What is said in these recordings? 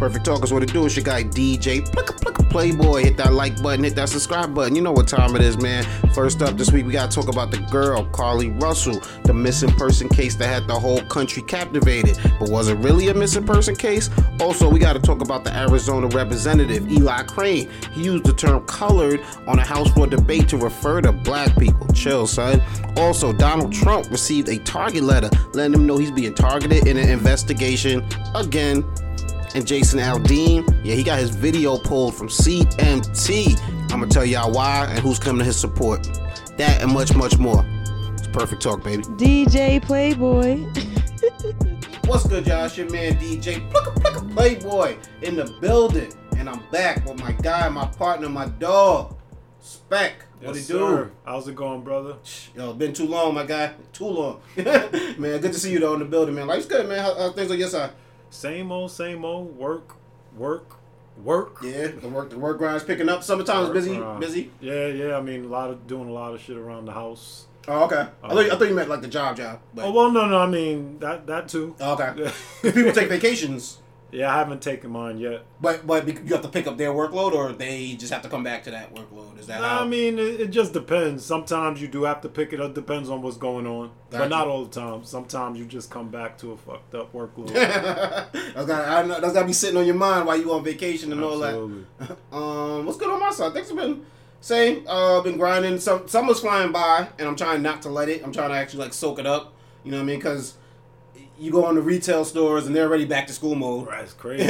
Perfect Talkers, what it do? It's your guy DJ Plicca Plicca Playboy. Hit that like button, hit that subscribe button. You know what time it is, man. First up this week, we gotta talk about the girl, Carlee Russell, the missing person case that had the whole country captivated. But was it really a missing person case? Also, we gotta talk about the Arizona representative, Eli Crane. He used the term colored on a House floor debate to refer to black people. Chill, son. Also, Donald Trump received a target letter letting him know he's being targeted in an investigation again and Jason Aldean, yeah, he got his video pulled from CMT. I'm gonna tell y'all why and who's coming to his support. That and much, much more. It's perfect talk, baby. DJ Playboy. What's good, y'all? It's your man DJ Plicca Plicca Playboy in the building, and I'm back with my guy, my partner, my dog, Spec. What Yes, it do? sir. How's it going, brother? Yo, been too long, my guy. Too long, man. Good to see you though in the building, man. Life's good, man. How, how things on your side? Same old, same old. Work, work, work. Yeah, the work, the work grind's picking up. Summertime's Work busy, grind. busy. Yeah, yeah. I mean, a lot of doing a lot of shit around the house. Oh, okay. I thought, you, I um, thought you meant like the job, job. But, Oh well, no, no. I mean that that too. Oh, okay. People take vacations, yeah, I haven't taken mine yet. but but you have to pick up their workload, or they just have to come back to that workload. Is that how? I mean, it, it just depends. Sometimes you do have to pick it up. Depends on what's going on, Gotcha. but not all the time. Sometimes you just come back to a fucked up workload. that's got I know that's got to be sitting on your mind while you on vacation and all that. Um, what's good on my side? Things have been same. Uh, been grinding. Some summer's flying by, and I'm trying not to let it. I'm trying to actually like soak it up. You know what I mean? Because you go on the retail stores and they're already back to school mode. That's crazy.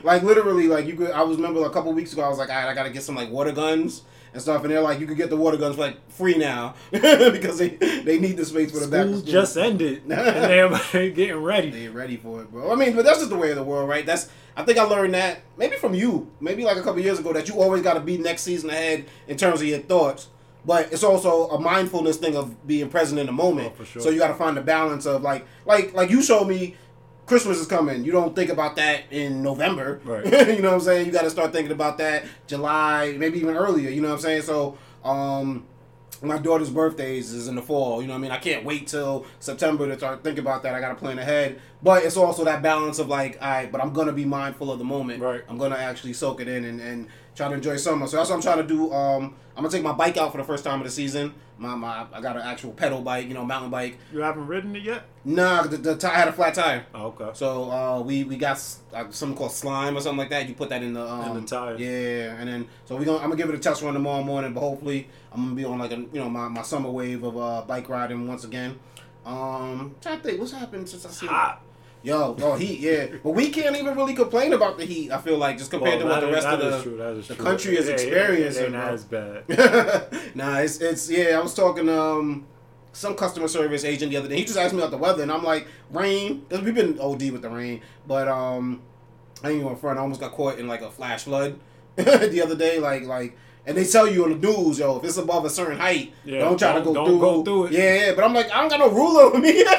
like literally, like you could. I was remember a couple weeks ago. I was like, all right, I gotta get some like water guns and stuff. And they're like, you could get the water guns like free now because they they need the space for the back. to School school. just ended, and they're getting ready. They're ready for it, bro. I mean, but that's just the way of the world, right? That's I think I learned that maybe from you, maybe like a couple years ago, that you always got to be next season ahead in terms of your thoughts. But it's also a mindfulness thing of being present in the moment. Oh, for sure. So you got to find the balance of like, like, like you showed me, Christmas is coming. You don't think about that in November. Right. you know what I'm saying? You got to start thinking about that July, maybe even earlier. You know what I'm saying? So, um, my daughter's birthdays is in the fall. You know what I mean? I can't wait till September to start thinking about that. I got to plan ahead. But it's also that balance of like, all right, but I'm going to be mindful of the moment. Right. I'm going to actually soak it in and, and try to enjoy summer. So that's what I'm trying to do. Um, I'm going to take my bike out for the first time of the season. My, my I got an actual pedal bike, you know, mountain bike. You haven't ridden it yet? Nah, the, the tire had a flat tire. Oh, okay. So uh, we we got uh, something called slime or something like that. You put that in the um, In the tire. Yeah, and then so we gonna I'm gonna give it a test run tomorrow morning. But hopefully I'm gonna be on like a you know my, my summer wave of uh, bike riding once again. Um, trying to think what's happened since I seen Hot. Yo, oh heat, yeah. But we can't even really complain about the heat. I feel like just compared Well, to what the rest of the true, the country is ain't- experiencing, It ain't bro. as bad. nah, it's it's yeah. I was talking um some customer service agent the other day. He just asked me about the weather, and I'm like, rain. Cause we've been OD with the rain, but um, I ain't even front. I almost got caught in like a flash flood the other day. Like like, and they tell you on the news, yo, if it's above a certain height, Yeah, don't try to go don't- through. don't go through it. Yeah, yeah. But I'm like, I don't got no ruler with me.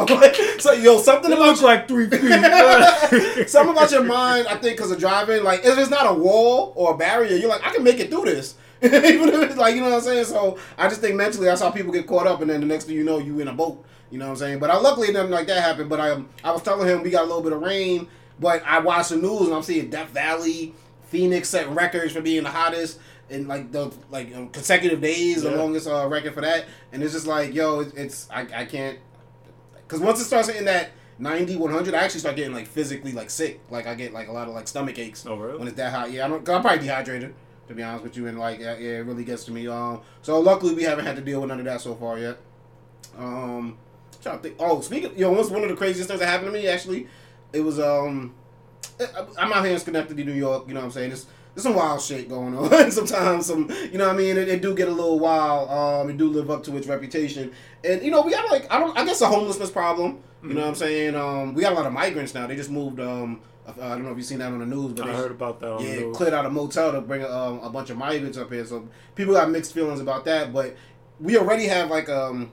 Like, so yo, something It about looks like three feet. Something about your mind, I think, because of driving. Like, if it's not a wall or a barrier, you're like, I can make it through this. Even if it's like, you know what I'm saying? So I just think mentally, that's how people get caught up, and then the next thing you know, you in a boat. You know what I'm saying? But I, luckily, nothing like that happened. But I, I was telling him we got a little bit of rain, but I watched the news and I'm seeing Death Valley, Phoenix setting records for being the hottest in like the like um, consecutive days, the longest uh, record for that. And it's just like, yo, it, it's I, I can't because once it starts hitting that 90, 100, I actually start getting like physically like sick. Like I get like a lot of like stomach aches Oh, really? when it's that hot. Yeah, I don't. Cause I'm probably dehydrated to be honest with you, and like yeah, yeah, it really gets to me. Um, so luckily we haven't had to deal with none of that so far yet. Um, trying to think. Oh, speaking, you know, what's one of the craziest things that happened to me actually? It was um, I- I'm out here in Schenectady, New York. You know what I'm saying? It's there's some wild shit going on. Sometimes some, you know what I mean. It, it do get a little wild. Um, it do live up to its reputation, and you know we got like I don't I guess a homelessness problem. You know what I'm saying? Um, we got a lot of migrants now. They just moved. Um, uh, I don't know if you've seen that on the news, but I heard about that yeah, cleared out a motel to bring um, a bunch of migrants up here. So people got mixed feelings about that. But we already have like um,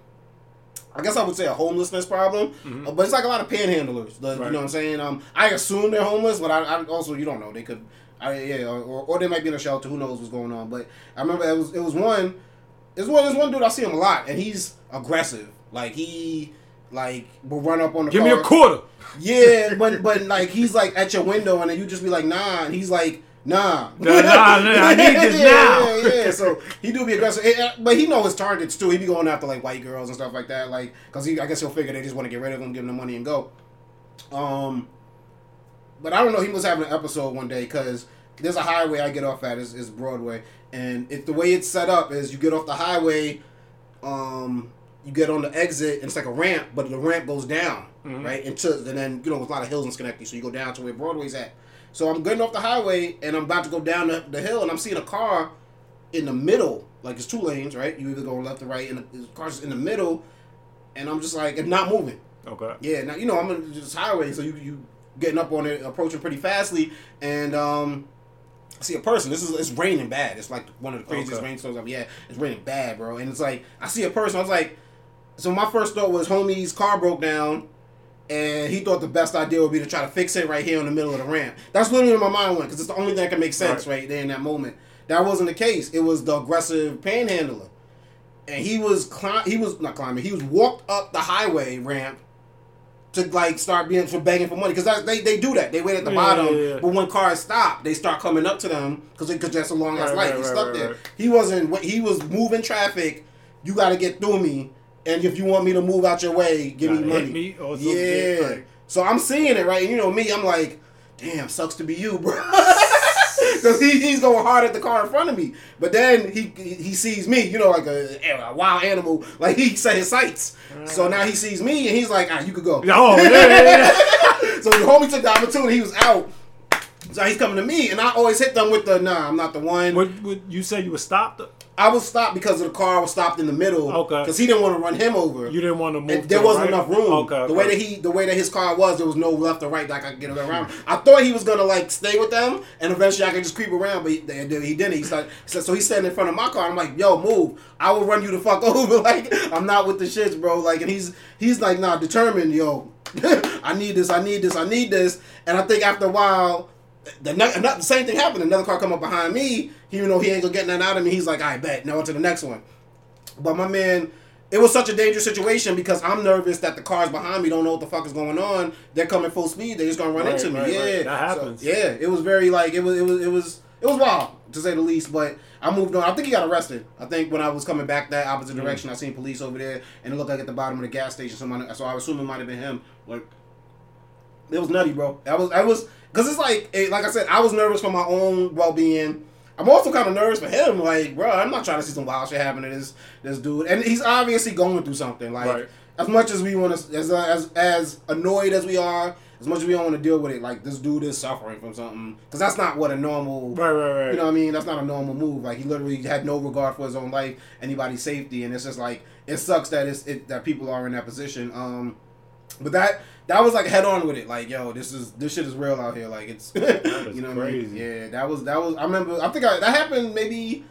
I guess I would say a homelessness problem, Mhm. uh, but it's like a lot of panhandlers. The, You know what I'm saying? Um, I assume they're homeless, but I, I also you don't know. They could, I, yeah, or, or they might be in a shelter. Who knows what's going on? But I remember it was it was one. There's one. There's one dude I see him a lot, and he's aggressive. Like he like will run up on the Give car. me a quarter. Yeah, but but like he's like at your window and then you just be like nah, and he's like nah, Nah, nah, nah, I need this yeah, now. Yeah, yeah. So he do be aggressive, eh, but he know his targets too. He be going after like white girls and stuff like that, like because he I guess he'll figure they just want to get rid of him, give him the money and go. Um, but I don't know. He was having an episode one day because there's a highway I get off at is, is Broadway, and it, the way it's set up is you get off the highway, um, you get on the exit, and it's like a ramp, but the ramp goes down, Mhm. right? Into and then you know there's a lot of hills in Schenectady, so you go down to where Broadway's at. So I'm getting off the highway, and I'm about to go down the, the hill, and I'm seeing a car in the middle, like it's two lanes, right? You either go left or right, and the, the car's in the middle, and I'm just like, it's not moving. Okay. Yeah, now you know I'm on this highway, so you you getting up on it, approaching pretty fastly, and um, I see a person. This is it's raining bad. It's like one of the craziest Okay. rainstorms I've yeah. It's raining bad, bro. And it's like I see a person. I was like, so my first thought was homie's car broke down, and he thought the best idea would be to try to fix it right here in the middle of the ramp. That's literally where my mind went because it's the only thing that can make sense right. Right. there in that moment. That wasn't the case. It was the aggressive panhandler, and he was climb. He was not climbing. He was walked up the highway ramp to like start being for begging for money because they they do that. They wait at the Yeah, bottom, yeah, yeah. but when cars stop, they start coming up to them because because that's a long ass Right, light. right, He's right, stuck there. He wasn't. He was moving traffic. You got to get through me, and if you want me to move out your way, give me Gotta money. me or something, yeah. like- So I'm seeing it right, and you know me. I'm like, damn, sucks to be you, bro. Because he, he's going hard at the car in front of me, but then he he sees me, you know, like a, a wild animal, like he set his sights. So now he sees me, and he's like, ah, you could go. Oh yeah, yeah, yeah. so the homie took the opportunity. He was out. So he's coming to me, and I always hit them with the nah, I'm not the one. What, what you said you were stopped? I was stopped because of the car was stopped in the middle. Okay. Because he didn't want to run him over. You didn't want to move. And there the wasn't right? enough room. Okay. The way that he, the way that his car was, there was no left or right that I could get around. I thought he was gonna like stay with them, and eventually I could just creep around, but he, he he didn't. He started, so he's standing in front of my car. I'm like, yo, move! I will run you the fuck over. Like I'm not with the shits, bro. Like, and he's he's like, nah, determined, yo. I need this. I need this. I need this. And I think after a while. The, same thing happened. Another car come up behind me. He, you know, he ain't gonna get nothing out of me. He's like, I bet. Now on to the next one. But my man, it was such a dangerous situation because I'm nervous that the cars behind me don't know what the fuck is going on. They're coming full speed. They're just gonna run Right, into me. right, yeah, right. That So, happens. yeah, it was very like it was it was it was it was wild to say the least. But I moved on. I think he got arrested. I think when I was coming back that opposite Mm. direction, I seen police over there, and it looked like at the bottom of the gas station. Someone, so I assume it might have been him. Like it was nutty, bro. I was I was because it's like it, like I said, I was nervous for my own well being. I'm also kind of nervous for him. Like, bro, I'm not trying to see some wild shit happen to this this dude, and he's obviously going through something. Like, Right. as much as we want to, as as as annoyed as we are, as much as we don't want to deal with it, like this dude is suffering from something because that's not what a normal. Right, right, right. You know what I mean? That's not a normal move. Like he literally had no regard for his own life, anybody's safety, and it's just like it sucks that it's it, that people are in that position. Um, but that that was like head on with it. Like yo, this is this shit is real out here. Like it's you know what I mean? Yeah, that was that was. I remember. I think I, that happened maybe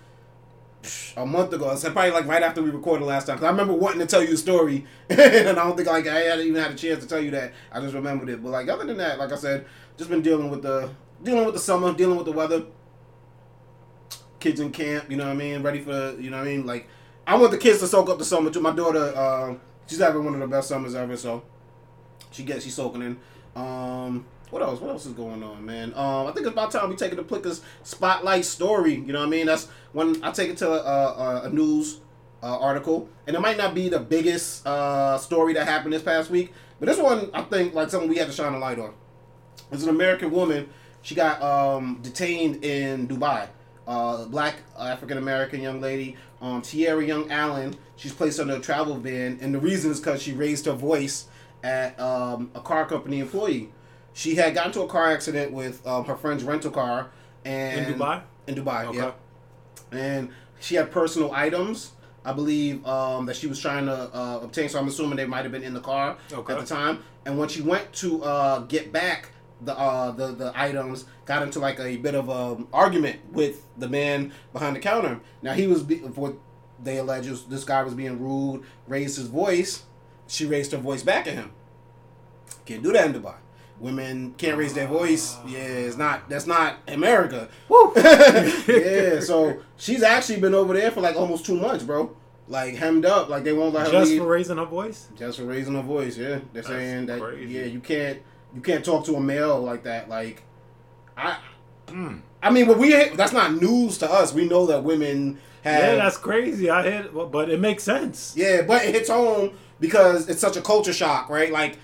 a month ago. I said probably like right after we recorded last time. Cause I remember wanting to tell you a story, and I don't think like I had even had a chance to tell you that. I just remembered it. But like other than that, like I said, just been dealing with the dealing with the summer, dealing with the weather. Kids in camp, you know what I mean? Ready for you know what I mean? Like I want the kids to soak up the summer too. My daughter, uh, she's having one of the best summers ever, so she gets she's soaking in. Um, what else? What else is going on, man? Um, I think it's about time we take it to Plicca's spotlight story. You know what I mean? That's when I take it to a, a, a news uh, article, and it might not be the biggest uh, story that happened this past week, but this one I think like something we had to shine a light on. It's an American woman. She got um, detained in Dubai. Uh, black African American young lady, um, Tierra Young Allen. She's placed under a travel ban, and the reason is because she raised her voice at um, a car company employee. She had gotten into a car accident with um, her friend's rental car, and In Dubai? In Dubai, Okay. yeah. And she had personal items, I believe, um, that she was trying to uh, obtain. So I'm assuming they might have been in the car Okay. at the time. And when she went to uh, get back the uh, the the items, got into like a bit of a argument with the man behind the counter. Now he was what they allege this guy was being rude, raised his voice. She raised her voice back at him. Can't do that in Dubai. Women can't raise their voice. Yeah, it's not. That's not America. Woo. yeah. So she's actually been over there for like almost two months, bro. like hemmed up, like they won't let her Just leave. for raising her voice? just for raising her voice. Yeah, they're That's saying that crazy. yeah, you can't you can't talk to a male like that. Like, I Mm. I mean, what we that's not news to us. We know that women have Yeah, that's crazy. I hit, but it makes sense. Yeah, but it hits home because it's such a culture shock, right? Like,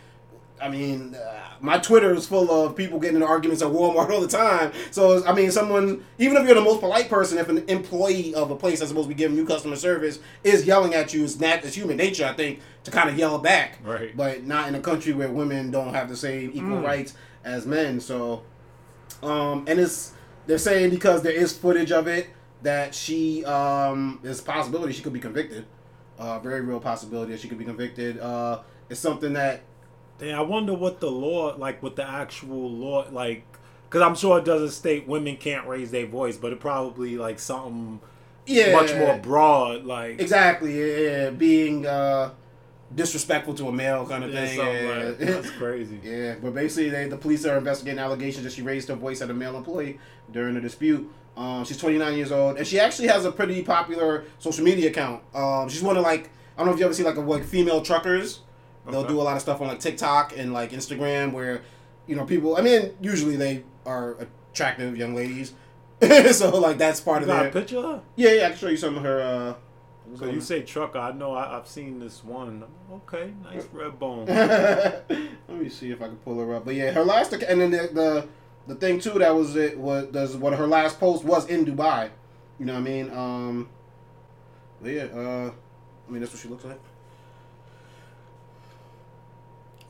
I mean, uh, my Twitter is full of people getting into arguments at Walmart all the time. So, I mean, someone, even if you're the most polite person, if an employee of a place that's supposed to be giving you customer service is yelling at you, it's not it's human nature, I think, to kind of yell back. Right. But not in a country where women don't have the same equal Mm. rights as men. So, um, and it's they're saying because there is footage of it that she um there's a possibility she could be convicted. Uh, very real possibility that she could be convicted. Uh, it's something that Damn, I wonder what the law, like, what the actual law, like, because I'm sure it doesn't state women can't raise their voice, but it probably like something yeah much more broad, like exactly yeah, yeah, being uh disrespectful to a male kind of yeah, thing. yeah. like- that's crazy. Yeah, but basically, they, the police are investigating allegations that she raised her voice at a male employee during a dispute. Um, she's 29 years old, and she actually has a pretty popular social media account. Um, she's one of like I don't know if you ever see like a, like female truckers. They'll Okay. do a lot of stuff on like TikTok and like Instagram where you know people. I mean, usually they are attractive young ladies, so like that's part You of a picture? her? Yeah, yeah, I can show you some of her. Uh, So you say trucker? I know I, I've seen this one. Okay, nice red bone. Let me see if I can pull her up. But yeah, her last and then the the, the thing too that was it was does what her last post was in Dubai. You know what I mean? Um. But yeah, uh, I mean that's what she looks like.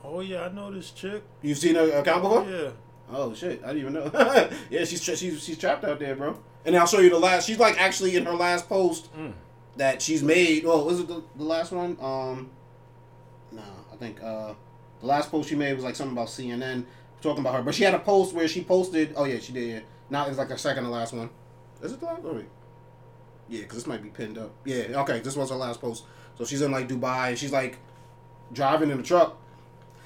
Oh yeah, I know this chick. You've seen her account before? Yeah. Oh shit, I didn't even know. yeah, she's tra- she's she's trapped out there, bro. And I'll show you the last. She's like actually in her last post Mm. that she's made. Oh, was it the, the last one? Um, no, I think uh, the last post she made was like something about CNN talking about her. But she had a post where she posted. Oh yeah, she did. Yeah. Now it's like her second to last one. Is it the last? Oh, wait. Yeah, because this might be pinned up. Yeah. Okay, this was her last post. So she's in like Dubai. and She's like driving in a truck.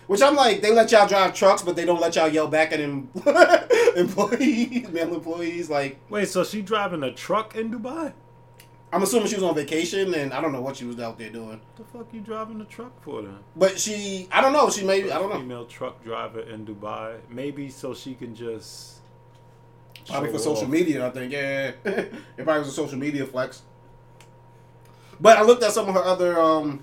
Which I'm like, they let y'all drive trucks, but they don't let y'all yell back at em- employees, male employees. Like, Wait, so she driving a truck in Dubai? I'm assuming she was on vacation, and I don't know what she was out there doing. What the fuck you driving a truck for then? But she, I don't know. She maybe I don't know. Female truck driver in Dubai. Maybe so she can just. Probably for show social media, I think. Yeah, it probably was a social media flex. But I looked at some of her other um,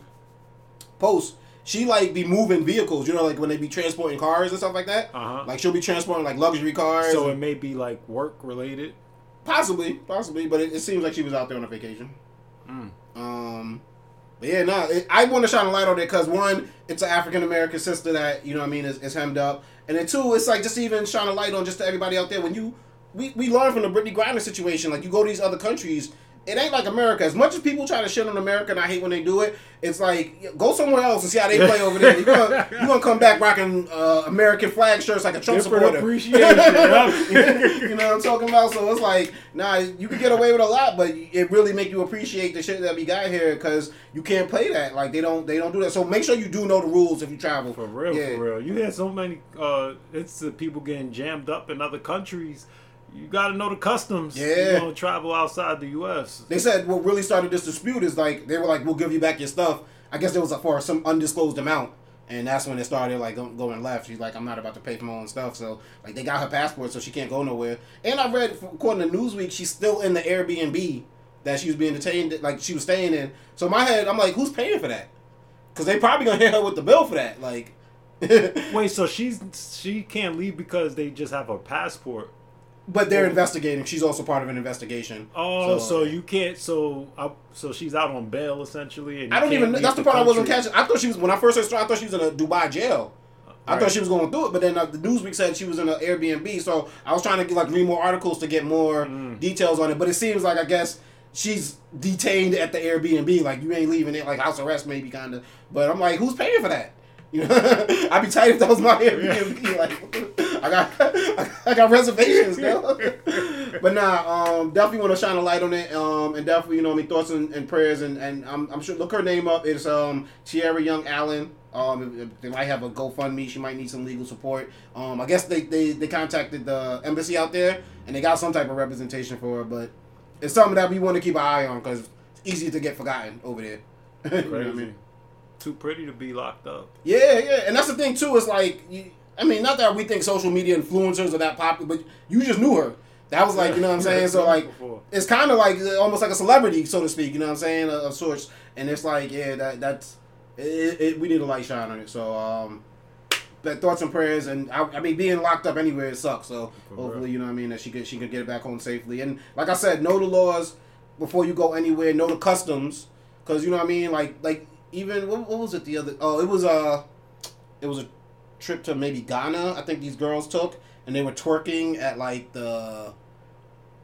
posts. She like be moving vehicles, you know, like when they be transporting cars and stuff like that. Uh-huh. Like she'll be transporting like luxury cars. So it may be like work related. Possibly, possibly, but it, it seems like she was out there on a vacation. Mm. Um, but yeah, no, it, I want to shine a light on it because one, it's an African American sister that you know what I mean is, is hemmed up, and then two, it's like just even shine a light on just to everybody out there when you we we learn from the Brittney Griner situation. Like you go to these other countries. It ain't like America. As much as people try to shit on America, and I hate when they do it, it's like go somewhere else and see how they play over there. You're gonna, you gonna come back rocking uh, American flag shirts like a Trump Different supporter. appreciation. you know what I'm talking about? So it's like, nah, you can get away with a lot, but it really make you appreciate the shit that we got here because you can't play that. Like they don't, they don't do that. So make sure you do know the rules if you travel. For real, Yeah. for real. You hear so many uh it's the people getting jammed up in other countries. You gotta know the customs. Yeah. You gonna travel outside the US. They said what really started this dispute is like they were like, we'll give you back your stuff. I guess it was for some undisclosed amount. And that's when it started like going left. She's like, I'm not about to pay for my own stuff. So like they got her passport, so she can't go nowhere. And I read, according to Newsweek, she's still in the Airbnb that she was being detained, like she was staying in. So in my head, I'm like, who's paying for that? Because they probably gonna hit her with the bill for that. Like, Wait, so she's she can't leave because they just have a passport. But they're investigating. She's also part of an investigation. Oh, so, you can't. So, uh, so she's out on bail essentially. And I don't even. That's the part I wasn't catching. I thought she was when I first saw. I thought she was in a Dubai jail. I Right. thought she was going through it, but then uh, the Newsweek said she was in an Airbnb. So I was trying to get, like read more articles to get more Mm. details on it. But it seems like I guess she's detained at the Airbnb. Like you ain't leaving it, like house arrest maybe kind of. But I'm like, who's paying for that? You know, I'd be tight if that was my Airbnb. like, I got, I got reservations, but nah, um, definitely want to shine a light on it. Um, and definitely, you know, I mean, thoughts and, and prayers. And, and I'm, I'm sure, look her name up. It's um, Tierra Young Allen. Um, they might have a GoFundMe. She might need some legal support. Um, I guess they, they, they contacted the embassy out there and they got some type of representation for her. But it's something that we want to keep an eye on because it's easy to get forgotten over there. You know what I mean? Too pretty to be locked up. Yeah, yeah, and that's the thing too. Is like, you, I mean, not that we think social media influencers are that popular, but you just knew her. That was like, you know what I'm saying? So like, it's kind of like uh, almost like a celebrity, so to speak. You know what I'm saying? Of sorts. And it's like, yeah, that that's it, it, we need a light shine on it. So, um, but thoughts and prayers. And I, I mean, being locked up anywhere it sucks. So For hopefully, real. you know what I mean, that she could she could get it back home safely. And like I said, know the laws before you go anywhere. Know the customs, because you know what I mean. Like like even what, what was it the other? Oh, it was a it was a trip to maybe Ghana. I think these girls took, and they were twerking at like the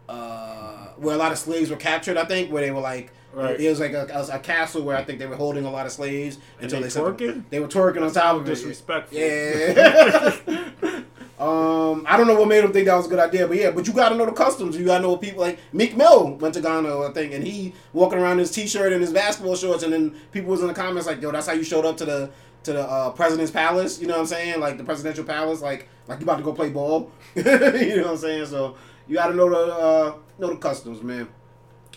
uh, where a lot of slaves were captured. I think where they were like. Right. It was like a, a castle where I think they were holding a lot of slaves And until they they, twerking? They were twerking on top of it. Disrespectful. Yeah. um, I don't know what made him think that was a good idea, but yeah, but you got to know the customs. You got to know people like. Meek Mill went to Ghana, I think, and he walking around in his t-shirt and his basketball shorts, and then people was in the comments like, "Yo, that's how you showed up to the to the uh, president's palace." You know what I'm saying? Like the presidential palace, like like you about to go play ball. you know what I'm saying? So you got to know the uh, know the customs, man.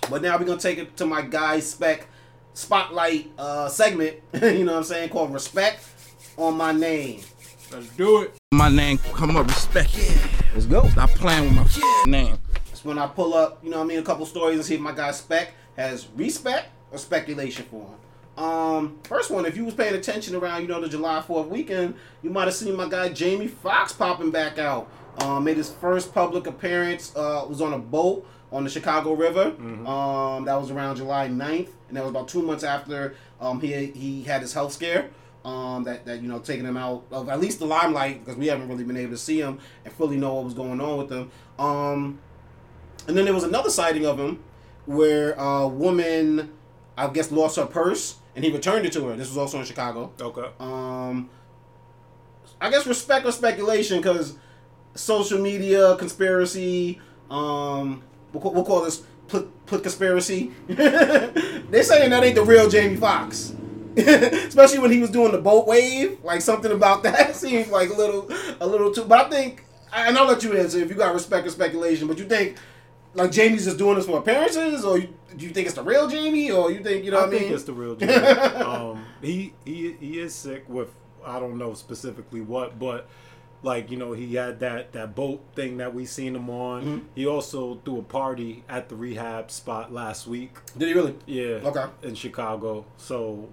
But now we're gonna take it to my guy spec spotlight uh, segment. you know what I'm saying? Called respect on my name. Let's do it. My name come up, respect it. Let's go. Stop playing with my f- name. It's when I pull up, you know what I mean, a couple stories and see if my guy Spec has respect or speculation for him. Um, first one, if you was paying attention around, you know, the July 4th weekend, you might have seen my guy Jamie Foxx popping back out. Um, made his first public appearance, uh, was on a boat on the Chicago River. Um, that was around July 9th, and that was about two months after um, he he had his health scare. Um, that, that you know taking him out of at least the limelight because we haven't really been able to see him and fully know what was going on with him. Um, and then there was another sighting of him where a woman, I guess, lost her purse and he returned it to her. This was also in Chicago. Okay. Um, I guess respect or speculation because social media conspiracy. Um, we'll, we'll call this put, put conspiracy. They're saying that ain't the real Jamie Foxx. Especially when he was doing the boat wave, like something about that seems like a little, a little too. But I think, and I'll let you answer if you got respect or speculation. But you think, like Jamie's just doing this for appearances, or you, do you think it's the real Jamie, or you think you know I what I mean? think it's the real Jamie. um, he he he is sick with I don't know specifically what, but like you know he had that that boat thing that we seen him on. Mm-hmm. He also threw a party at the rehab spot last week. Did he really? Yeah. Okay. In Chicago, so.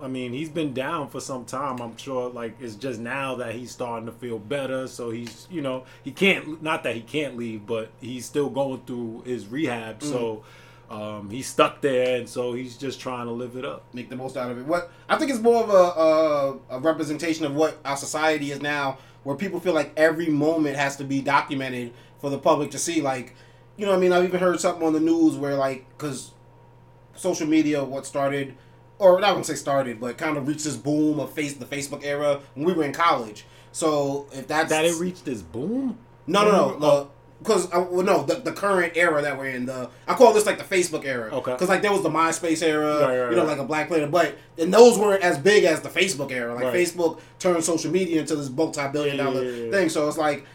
I mean, he's been down for some time. I'm sure, like, it's just now that he's starting to feel better. So he's, you know, he can't, not that he can't leave, but he's still going through his rehab. So um, he's stuck there. And so he's just trying to live it up. make the most out of it. What I think it's more of a, a, a representation of what our society is now, where people feel like every moment has to be documented for the public to see. Like, you know, I mean, I've even heard something on the news where like, because social media, what started, or not gonna say started, but kind of reached this boom of face the Facebook era when we were in college. So if that's That it reached this boom? no, no, no. Because uh, well, no, the, the current era that we're in, the I call this like the Facebook era. Okay. Because like there was the MySpace era, Right, right, you know, right. like a Black Planet, but and those weren't as big as the Facebook era. Like. Facebook turned social media into this multi-billion dollar yeah, yeah, yeah. thing. So it's like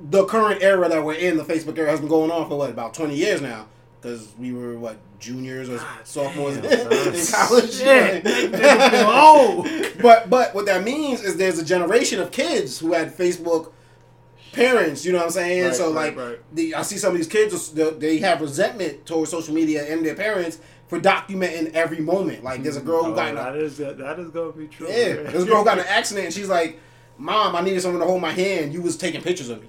the current era that we're in, the Facebook era, has been going on for what about twenty years now. Because we were what juniors or sophomores damn, in college. Shit, make niggas but but what that means is there's a generation of kids who had Facebook parents. You know what I'm saying? Right, so right, like, right. The, I see some of these kids. they- They have resentment towards social media and their parents for documenting every moment. Like there's a mm-hmm. girl who Oh, got in a, that is that is gonna be true. yeah, man. this girl who got an accident and she's like, "Mom, I needed someone to hold my hand. You was taking pictures of me."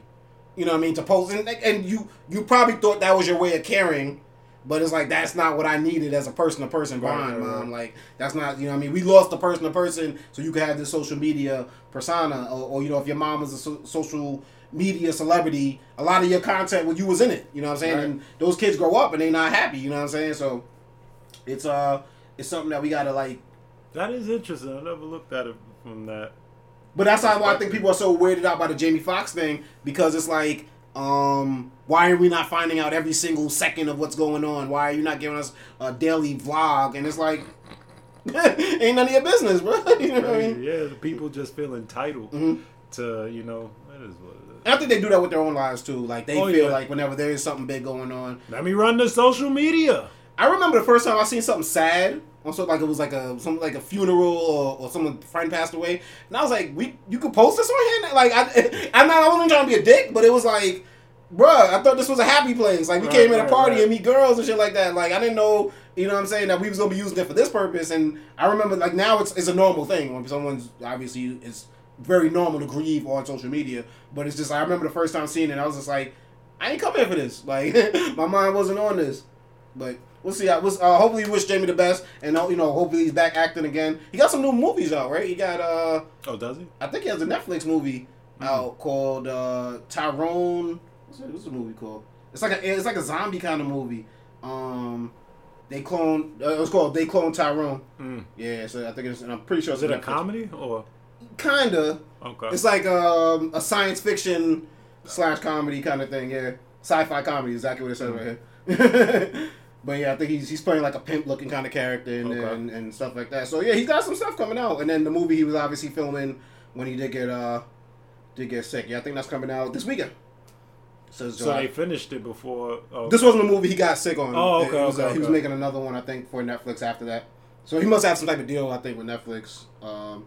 You know what I mean? To post and, and you you probably thought that was your way of caring. But it's like that's not what I needed as a person to person Right, bond, right, right. mom. Like that's not you know what I mean. We lost the person to person, so you could have this social media persona, or, or you know if your mom was a so- social media celebrity, a lot of your content when you was in it. You know what I'm saying? Right. And those kids grow up and they're not happy. You know what I'm saying? So it's uh it's something that we gotta like That is interesting. I never looked at it from that. But that's how why I think people are so weirded out by the Jamie Foxx thing because it's like, um, why are we not finding out every single second of what's going on? Why are you not giving us a daily vlog? And it's like, ain't none of your business, bro. you know what I mean? Yeah, the people just feel entitled Mhm. to you know. That is what it is. And I think they do that with their own lives too. Like they Oh, feel yeah. like whenever there is something big going on, Let me run the social media. I remember the first time I seen something sad. Also, like it was like a some like a funeral or, or someone friend passed away, and I was like, "We you could post this on here?" Like I, I'm not only trying to be a dick, but it was like, bruh, I thought this was a happy place. Like we Right, came in a party right. and meet girls and shit like that. Like I didn't know, you know what I'm saying, that we was gonna be using it for this purpose. And I remember like now it's it's a normal thing when someone's obviously it's very normal to grieve on social media. But it's just I remember the first time seeing it, I was just like, I ain't coming for this. Like my mind wasn't on this. But we'll see. I was uh, hopefully wish Jamie the best, and uh, you know hopefully he's back acting again. He got some new movies out, right? He got uh, Oh, does he? I think he has a Netflix movie out called uh, Tyrone. What's, it, what's the movie called? It's like a it's like a zombie kind of movie. Um, they clone. Uh, it was called They Clone Tyrone. Mm. Yeah, so I think it's. And I'm pretty sure Is it's it a comedy or? Kinda. Okay. It's like um, a science fiction slash comedy kind of thing. Yeah, sci-fi comedy. Exactly what it says right here. but yeah, I think he's he's playing like a pimp looking kind of character and, Okay. and and stuff like that. So yeah, he's got some stuff coming out. And then the movie he was obviously filming when he did get uh did get sick. Yeah, I think that's coming out this weekend. So, so they finished it before. Oh, this wasn't a movie he got sick on. Oh, It okay, was, uh, okay, He was making another one, I think, for Netflix after that. So he must have some type of deal, I think, with Netflix. Um,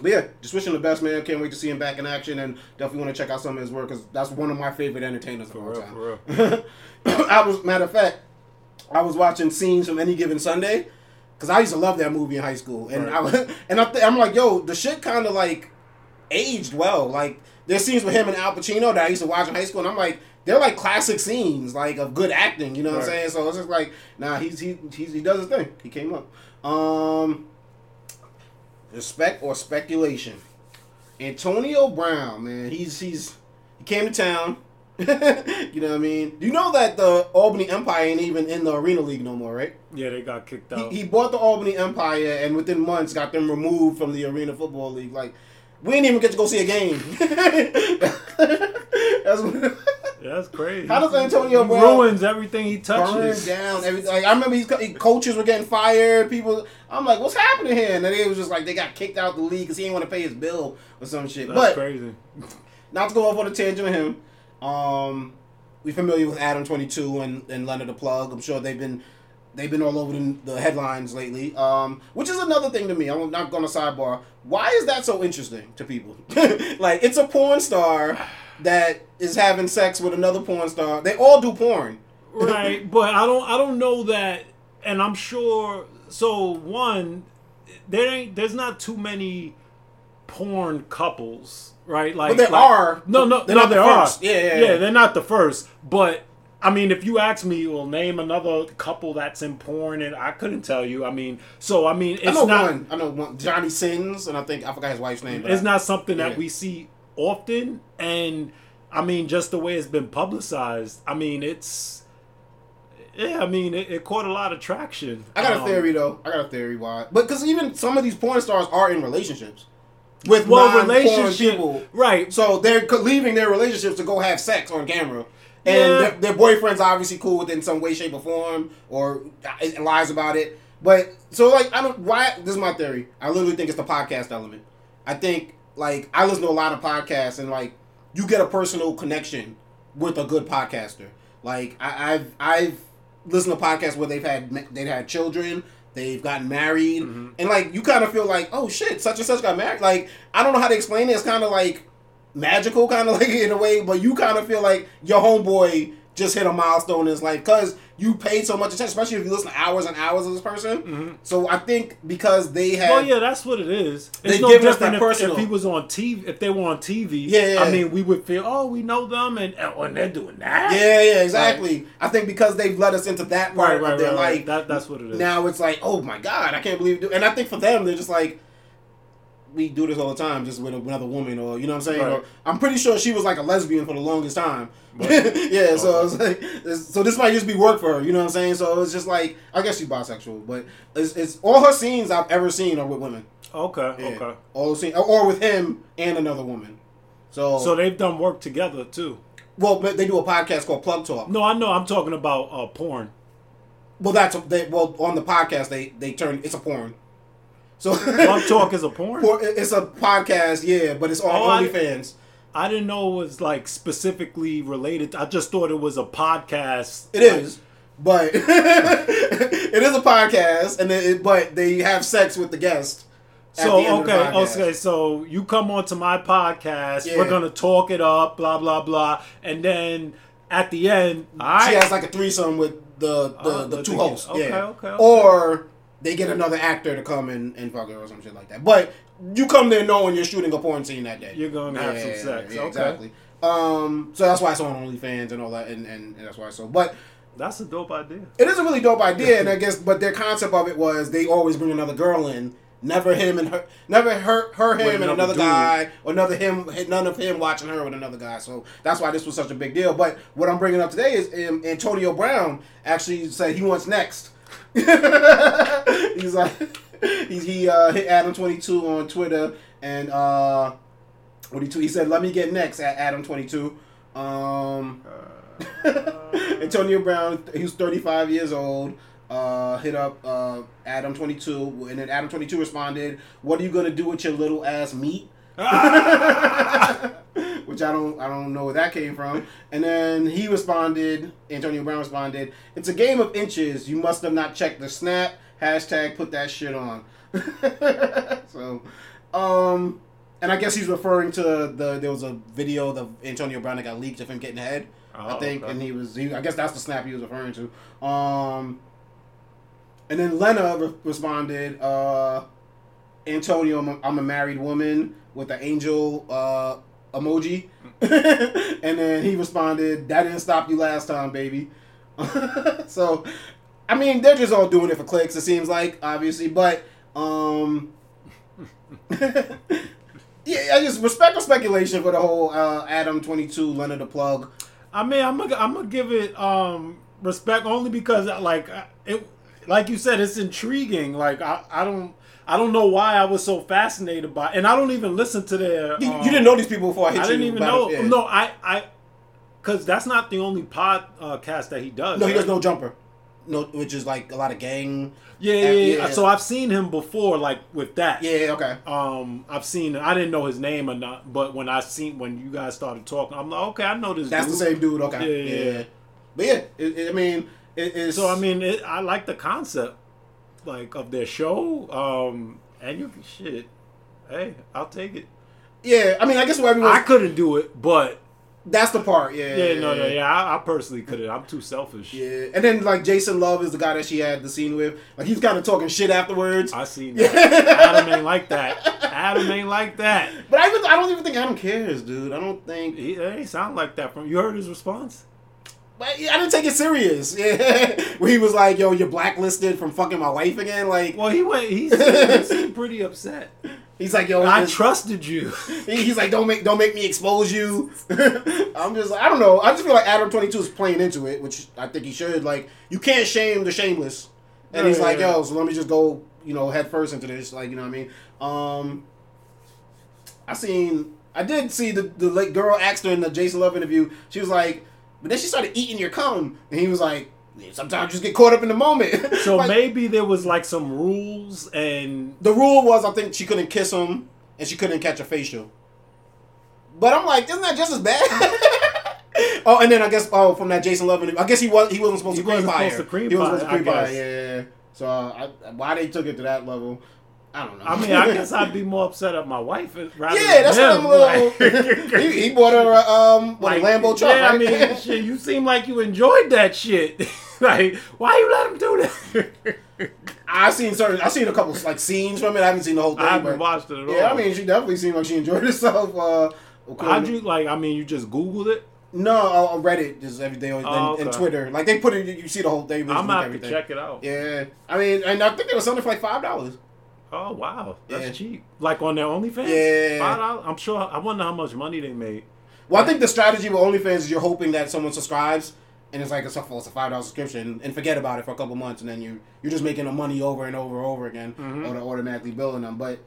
but yeah, just wishing him the best, man. Can't wait to see him back in action, and definitely want to check out some of his work because that's one of my favorite entertainers of For all real, time. for real. I was matter of fact, I was watching scenes from Any Given Sunday because I used to love that movie in high school, and Right. I was, and I th- I'm like, yo, the shit kind of like aged well. Like there's scenes with him and Al Pacino that I used to watch in high school, and I'm like, they're like classic scenes, like of good acting. You know what I'm saying? So it's just like, nah, he's he he's, he does his thing. He came up. Um, respect or speculation. Antonio Brown, man, he's he's he came to town. you know what I mean? You know that the Albany Empire ain't even in the Arena League no more, right? Yeah, they got kicked out. he bought the Albany Empire and within months got them removed from the Arena Football League. Like, we didn't even get to go see a game. That's what, yeah, that's crazy. How does Antonio he Brown ruins everything he touches? down everything. Like, I remember these co- coaches were getting fired. People, I'm like, what's happening here? And then it was just like they got kicked out the league because he didn't want to pay his bill or some shit. That's but crazy. not to go off on a tangent with him. Um, we familiar with Adam Twenty Two and, and Lena the Plug. I'm sure they've been they've been all over the, the headlines lately. Um, which is another thing to me. I'm not going to sidebar. Why is that so interesting to people? like it's a porn star that is having sex with another porn star. They all do porn. right but i don't i don't know that and i'm sure so one there ain't there's not too many porn couples right like But there like- are. no no no not the are Yeah, yeah, yeah yeah. they're not the first but I mean, if you ask me, well, name another couple that's in porn, and I couldn't tell you. I mean, so I mean, it's I know not one. I know one. Johnny Sins, and I think I forgot his wife's name. but it's I- not something Yeah. that we see often, and I mean, just the way it's been publicized. I mean, it's yeah. I mean, it, it caught a lot of traction. I got a Um, theory though. I got a theory why. But because even some of these porn stars are in relationships with Well, relationship, people, right? so they're leaving their relationships to go have sex on camera. And Yeah. their, their boyfriend's obviously cool with it in some way, shape, or form, or uh, lies about it. But so, like, I don't. Why? This is my theory. I literally think it's the podcast element. I think, like, I listen to a lot of podcasts, and like, you get a personal connection with a good podcaster. Like, I, I've I've listened to podcasts where they've had they've had children, they've gotten married, mm-hmm. and like, you kind of feel like, oh shit, such and such got married. Like, I don't know how to explain it. It's kind of like magical kind of like in a way, but you kind of feel like your homeboy just hit a milestone in his life because you paid so much attention, especially if you listen to hours and hours of this person. Mm-hmm. So I think because they have, Well, yeah, that's what it is. It's They no giving us that if, personal- if he was on TV. If they were on TV, Yeah, yeah. I mean, we would feel, oh, we know them, and oh, and they're doing that. yeah, yeah, exactly. I think because they've let us into that part right, right, of their right, right. life, That, that's what it is. now it's like, oh my god, I can't believe. it. And I think for them, they're just like. We do this all the time, just with another woman, or you know what I'm saying. Right. Or, I'm pretty sure she was like a lesbian for the longest time. yeah, so it's like, it's, so this might just be work for her. You know what I'm saying? So it's just like, I guess she's bisexual, but it's, it's all her scenes I've ever seen are with women. okay, Yeah. okay. All the scenes, or with him and another woman. So, So they've done work together too. well, but they do a podcast called Plug Talk. No, I know. I'm talking about uh, porn. Well, that's they, well on the podcast they they turn it's a porn. So Talk is a porn. Por- It's a podcast, yeah, but it's on Oh, I- OnlyFans. I didn't know it was like specifically related. I just thought it was a podcast. It is. but it is a podcast, and it, but they have sex with the guest. So the end of the okay, okay. So you come onto my podcast. Yeah. We're gonna talk it up, blah blah blah, and then at the end, all She right, has like a threesome with the the, Oh, the two hosts. okay, yeah. okay, okay. Or they get another actor to come and, and fuck her or some shit like that. But you come there knowing you're shooting a porn scene that day. You're gonna have some sex. Okay. Exactly. Um, so that's why it's on OnlyFans and all that, and, and, and that's why. So, but that's a dope idea. it is a really dope idea, and I guess, but their concept of it was they always bring another girl in, never him and her, never her, her him With and another another dude. guy, or another him, none of him watching her with another guy. So that's why this was such a big deal. But what I'm bringing up today is um, Antonio Brown actually said he wants next. he's like, he's, he uh, hit Adam Twenty Two on Twitter, and uh, what he? He said, "Let me get next at Adam Twenty Two. Um, Antonio Brown, he was 35 years old. Uh, hit up uh, Adam 22, and then Adam 22 responded, "What are you gonna do with your little ass meat?" Which I don't, I don't know where that came from. And then he responded, Antonio Brown responded, "It's a game of inches. You must have not checked the snap. Hashtag put that shit on." so, um, and I guess he's referring to the there was a video of Antonio Brown that got leaked of him getting head. I Oh, think, okay. and he was. He, I guess that's the snap he was referring to. Um, and then Lena re- responded, uh, "Antonio, I'm a, I'm a married woman with an angel uh, emoji." and then he responded, "That didn't stop you last time, baby." so, I mean, they're just all doing it for clicks. It seems like, obviously, but um. Yeah, I just respect the speculation for the whole uh, Adam twenty two Lena the plug. I mean, I'm gonna I'm gonna give it um respect only because like it like you said it's intriguing. Like I, I don't I don't know why I was so fascinated by and I don't even listen to their You, um, you didn't know these people before I hit I you. I didn't even know. it. No, I I cuz that's not the only podcast that he does. no, he does no jumper, no, which is like a lot of gang. Yeah, yeah, yeah, yeah. So I've seen him before like with that. Yeah, okay. Um, I've seen. I didn't know his name or not, but when I seen when you guys started talking, I'm like, okay, I know this. That's the same dude. Okay. Yeah, yeah. But yeah, it, it- I mean, it, it's So I mean, it, I like the concept, like of their show. Um, and you can shit. Hey, I'll take it. yeah. I mean, I guess what everyone. I couldn't do it, but that's the part. Yeah. yeah, no, no, yeah, I, I personally couldn't. I'm too selfish. Yeah, and then like Jason Luv is the guy that she had the scene with. Like he's kind of talking shit afterwards. I seen that. Adam ain't like that. Adam ain't like that. But I, even, I don't even think Adam cares, dude. I don't think. He, ain't sound like that from you. Heard his response? But I didn't take it serious. Yeah, where he was like, "Yo, you're blacklisted from fucking my wife again." Like Well, he went. He seemed, he seemed pretty upset. he's like, "Yo, I trusted you. He's like, don't make don't make me expose you. I'm just like, I don't know. I just feel like Adam 22 is playing into it, which I think he should. Like, you can't shame the shameless. And he's Yeah, like, yo, so let me just go, you know, head first into this. Like, you know what I mean? Um, I seen, I did see the the girl asked her in the Jason Luv interview. She was like, but then she started eating your cum, and he was like, sometimes you just get caught up in the moment. So Like, maybe there was like some rules and the rule was I think she couldn't kiss him and she couldn't catch a facial. But I'm like, isn't that just as bad? oh, and then I guess oh from that Jason Luv, I guess he was he wasn't supposed He to cream wasn't supposed to cream he was supposed to cream I pie. Yeah, yeah, yeah. So uh, I, why they took it to that level, I don't know. I mean, I guess I'd be more upset at my wife rather yeah, that's than what I'm a little. Like- he, he bought her a, um what, like, a Lambo truck, yeah, right? I mean, shit, you seem like you enjoyed that shit. like, why you let him do that? I seen certain, I seen a couple like scenes from it. I haven't seen the whole thing. I haven't but, watched it at all. yeah, I mean, she definitely seemed like she enjoyed herself. Uh, how'd you like? I mean, you just Googled it. No, I on Reddit just every day, on Oh, and okay. Twitter. Like they put it, you see the whole thing. I'm gonna have everything. to check it out. Yeah, I mean, and I think they were selling it for like five dollars. Oh wow, that's Yeah. cheap. Like on their OnlyFans. Yeah. Five dollars. I'm sure. I wonder how much money they made. Well, I think the strategy with OnlyFans is you're hoping that someone subscribes, and it's like it's a, it's a five dollar subscription, and forget about it for a couple months, and then you you're just making the money over and over and over again, Mm-hmm. or automatically billing them. But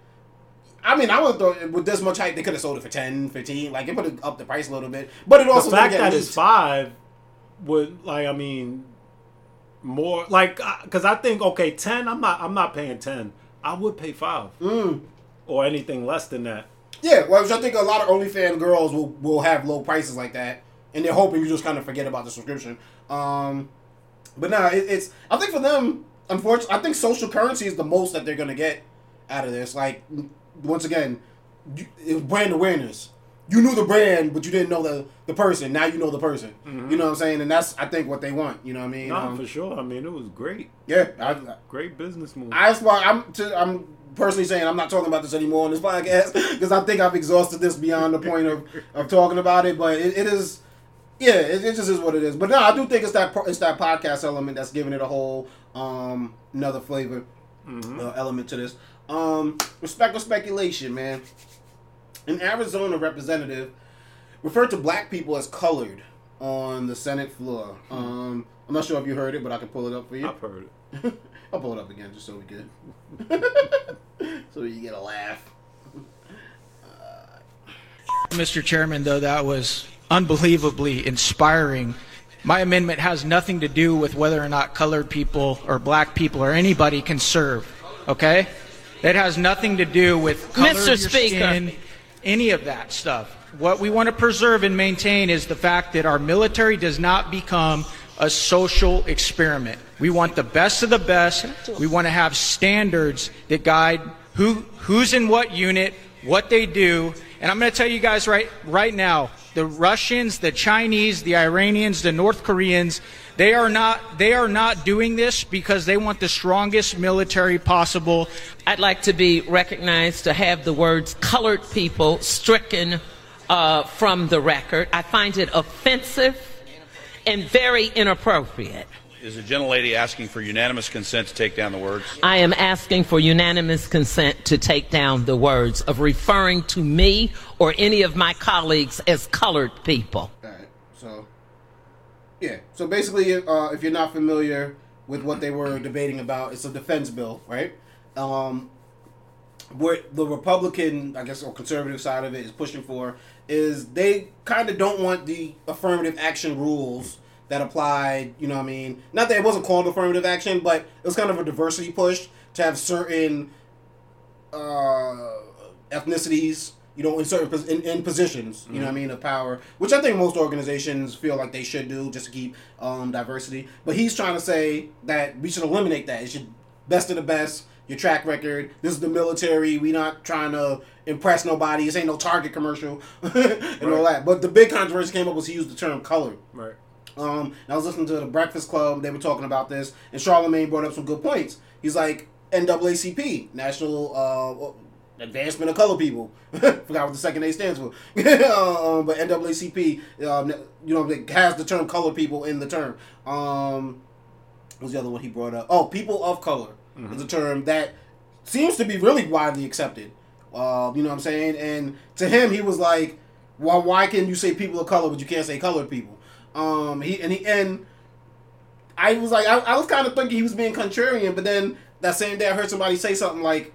I mean, I would thought with this much hype, they could have sold it for 10, 15. Like it would have upped the price a little bit. But it also the fact that it's five would like I mean more like because I think okay ten I'm not I'm not paying ten I would pay five Mm. or anything less than that Yeah, well, which I think a lot of OnlyFans girls will, will have low prices like that, and they're hoping you just kind of forget about the subscription. Um, But nah, it, it's I think for them, unfortunately, I think social currency is the most that they're gonna get out of this. Like once again, you, it was brand awareness. You knew the brand, but you didn't know the the person. Now you know the person. You know what I'm saying? And that's I think what they want. You know what I mean? No, Um, for sure. I mean, it was great. yeah, I, Great business move. I, that's why I'm to, I'm personally saying I'm not talking about this anymore on this podcast because I think I've exhausted this beyond the point of, of talking about it. But it, it is, yeah, it, it just is what it is. But no, I do think it's that it's that podcast element that's giving it a whole um another flavor uh, element to this. Um, respect or speculation, man. An Arizona representative referred to black people as colored on the Senate floor. Um, I'm not sure if you heard it, but I can pull it up for you. I've heard it. I'll pull it up again just so we good. so you get a laugh. Mr. Chairman, though, that was unbelievably inspiring. My amendment has nothing to do with whether or not colored people or black people or anybody can serve. Okay? It has nothing to do with color of Mr. your Speaker. skin, any of that stuff. What we want to preserve and maintain is the fact that our military does not become a social experiment. We want the best of the best. We want to have standards that guide who who's in what unit, what they do. And I'm going to tell you guys right right now, the Russians, the Chinese, the Iranians, the North Koreans, they are not they are not doing this because they want the strongest military possible. I'd like to be recognized to have the words colored people stricken uh, from the record. I find it offensive and very inappropriate. Is the gentlelady asking for unanimous consent to take down the words? I am asking for unanimous consent to take down the words of referring to me or any of my colleagues as colored people. Yeah. So basically, uh, if you're not familiar with what they were debating about, it's a defense bill, right? Um, what the Republican, I guess, or conservative side of it is pushing for is they kind of don't want the affirmative action rules that applied. You know, what I mean, not that it wasn't called affirmative action, but it was kind of a diversity push to have certain uh, ethnicities, you know, in certain in, in positions, you know what I mean, of power, which I think most organizations feel like they should do just to keep um, diversity. But he's trying to say that we should eliminate that. It should best of the best. Your track record. This is the military. We not trying to impress nobody. This ain't no Target commercial and all that. But the big controversy came up was he used the term color. Right. Um, and I was listening to the Breakfast Club. They were talking about this, and Charlemagne brought up some good points. He's like NAACP, National uh, Advancement of Color People. Forgot what the second A stands for. um, but NAACP, um, you know, has the term color people in the term. Um, what was the other one he brought up? Oh, people of color is a term that seems to be really widely accepted. Uh, you know what I'm saying? And to him, he was like, "Well, why can you say people of color, but you can't say colored people?" Um, he and he and I was like, I, I was kind of thinking he was being contrarian, but then that same day I heard somebody say something like,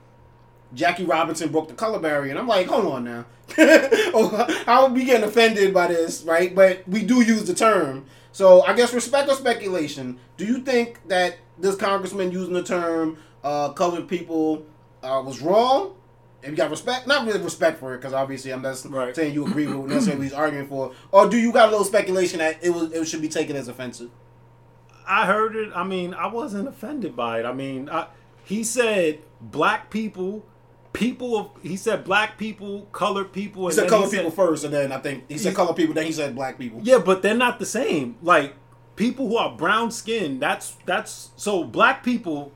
Jackie Robinson broke the color barrier, and I'm like, hold on now, oh, are we getting offended by this, right? But we do use the term, so I guess respect or speculation. Do you think that this congressman using the term uh, colored people uh, was wrong? And you got respect, not really respect for it, because obviously I'm not Right. saying you agree with necessarily what he's arguing for, or do you got a little speculation that it was it should be taken as offensive? I heard it. I mean, I wasn't offended by it. I mean, I, he said black people, people of. He said black people, colored people. He said colored people first, and then I think he said He- colored people, then he said black people. Yeah, but they're not the same. Like people who are brown skinned. That's that's so black people.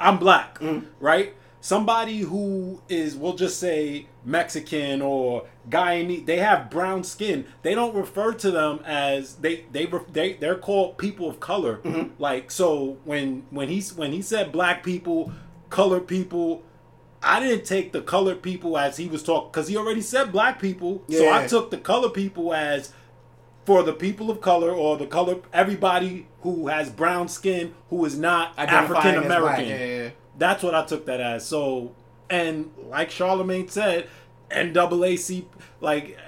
I'm black, mm-hmm. right? Somebody who is, we'll just say Mexican or Guyanese, they have brown skin. They don't refer to them as they they they they're called people of color. Mm-hmm. Like so, when when he's when he said black people, colored people, I didn't take the colored people as he was talking because he already said black people. So I took the colored people as for the people of color or the color everybody who has brown skin who is not African American. yeah, yeah, yeah. That's what I took that as. So and like Charlemagne said, NAACP like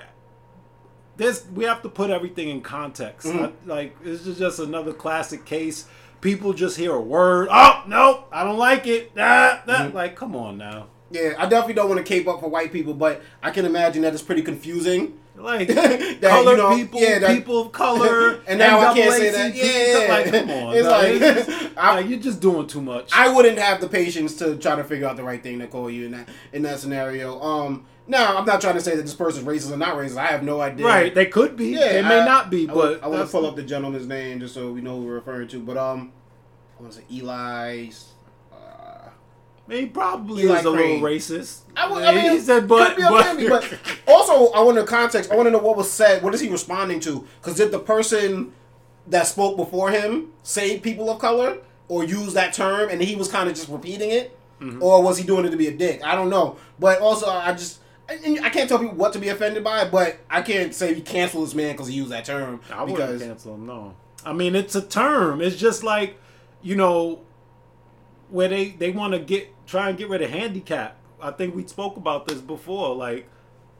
this we have to put everything in context. Mm-hmm. I- like this is just another classic case. People just hear a word. Oh no, I don't like it. Ah, ah. Mm-hmm. Like, come on now. Yeah, I definitely don't want to cape up for white people, but I can imagine that it's pretty confusing. Like That, colored you know, people, yeah, that- people of color, And now I can't say that. Yeah, like, come on. It's no, like, it's- I- like, you're just doing too much. I wouldn't have the patience to try to figure out the right thing to call you in that in that scenario. Um, now I'm not trying to say that this person's racist or not racist. I have no idea. right? They could be. Yeah, they may not be. I, But would- I want to pull up the gentleman's name just so we know who we're referring to. But um, was it? Eli's? Uh, he probably Eli is a Crane. little racist. I, mean, he said, but, but, but also I want the context. I want to know what was said. What is he responding to? Because did the person that spoke before him say people of color or use that term, and he was kind of just repeating it, Mm-hmm. or was he doing it to be a dick? I don't know. But also, I just. I can't tell people what to be offended by, but I can't say we cancel this man because he used that term. I wouldn't cancel him. No, I mean it's a term. It's just like you know where they they want to get try and get rid of handicap. I think we spoke about this before. Like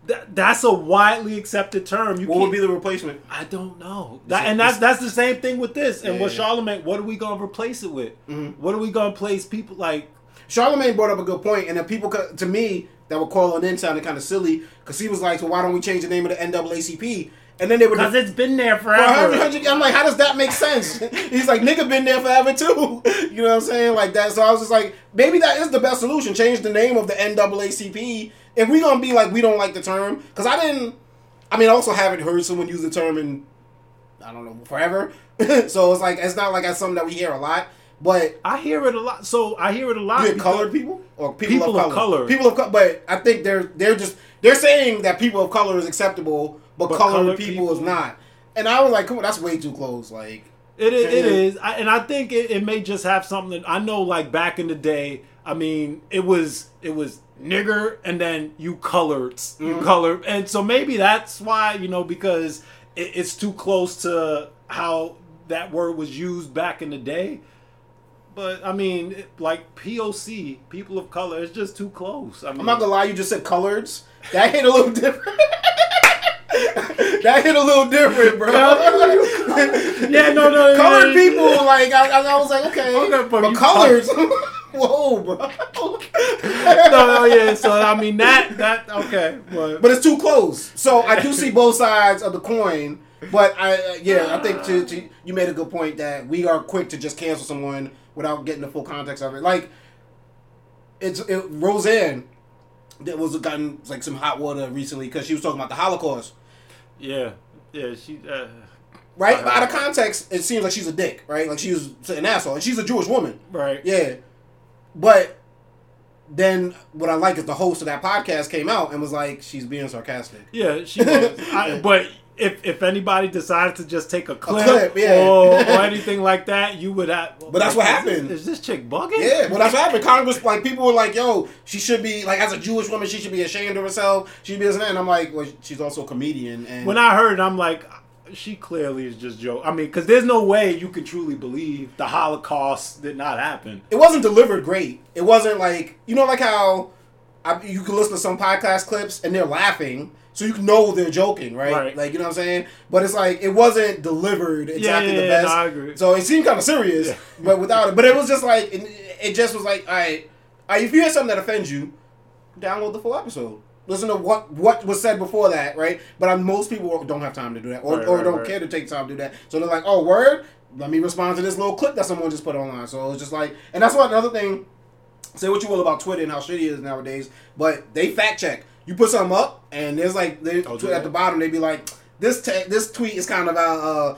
that that's a widely accepted term. You what would be the replacement? I don't know. That, and that's that's the same thing with this. And Yeah, with. Charlemagne, what are we gonna replace it with? Mm-hmm. What are we gonna place people like? Charlemagne brought up a good point, and then people to me that were calling in sounded kind of silly because he was like, "So why don't we change the name of the NAACP?" And then they would Because it's been there forever. 100 I'm like, how does that make sense? He's like, nigga been there forever too. You know what I'm saying? Like that. So I was just like, maybe that is the best solution. Change the name of the NAACP. If we gonna be like, we don't like the term, because I didn't. I mean, I also haven't heard someone use the term in, I don't know, forever. so it's like it's not like that's something that we hear a lot. But I hear it a lot. So I hear it a lot. you colored people or people, People of, of color? color. People of color. But I think they're they're just they're saying that people of color is acceptable, but, But colored, colored people, is not. And I was like, come on, that's way too close. Like, It is. It Yeah. I, and I think it, it may just have something. I know, like back in the day. I mean, it was it was nigger, and then you colored, you Mm-hmm. colored, and so maybe that's why you know because it, it's too close to how that word was used back in the day. But I mean, like POC, people of color, it's just too close. I mean, I'm not gonna lie, you just said coloreds. That hit a little different. that hit a little different, bro. yeah, no, no, Colored yeah, people, like I, I I was like, okay, Okay, but but colors. Whoa, bro. no, no, yeah. So I mean that that okay, but, But it's too close. So I do see both sides of the coin. But I, uh, yeah, I think to, to, you made a good point that we are quick to just cancel someone without getting the full context of it. Like, it's it, Roseanne that was gotten like some hot water recently because she was talking about the Holocaust, yeah, yeah. She. Uh, right? Out of context, it seems like she's a dick, right? Like she was an asshole, and she's a Jewish woman. right. Yeah. But then what I like is the host of that podcast came out and was like, she's being sarcastic. Yeah, she was. I, but if if anybody decided to just take a clip, clip, yeah. or, or anything like that, you would have. But that's what happened. This, is this chick bugging? Yeah, well, that's what happened. Congress, like, people were like, yo, she should be, like, as a Jewish woman, she should be ashamed of herself. She be this and that. And I'm like, well, she's also a comedian. And When I heard, it, I'm like, she clearly is just joke. I mean, because there's no way you can truly believe the Holocaust did not happen. it wasn't delivered great. It wasn't like, you know, like how I, you can listen to some podcast clips and they're laughing. So you know they're joking, right? Right. Like, you know what I'm saying? But it's like, it wasn't delivered exactly yeah, the yeah, best. no, I agree. So it seemed kind of serious, Yeah. but without it. But it was just like, it, it just was like, all right, all right, if you hear something that offends you, download the full episode. Listen to what what was said before that, right? But um, most people don't have time to do that, or, Right, or right, don't care to take time to do that. So they're like, "Oh, word, let me respond to this little clip that someone just put online." So it's just like, and that's what another thing. Say what you will about Twitter and how shitty it is nowadays, but they fact check. You put something up, and there's like they Oh, do at the bottom They'd be like, "This te- this tweet is kind of uh, uh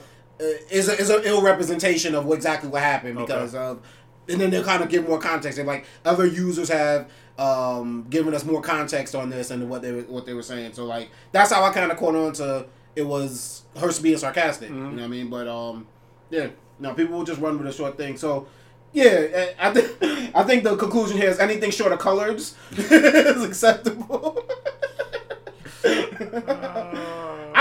is a, is an ill representation of what, exactly what happened Okay. because of." And then they'll kind of give more context. They're like, other users have um, given us more context on this and what they were, what they were saying. So like that's how I kind of caught on to it was her being sarcastic. You know what I mean? But um, yeah, no, people will just run with a short thing. So yeah, I think I think the conclusion here is anything short of colors is acceptable. I uh,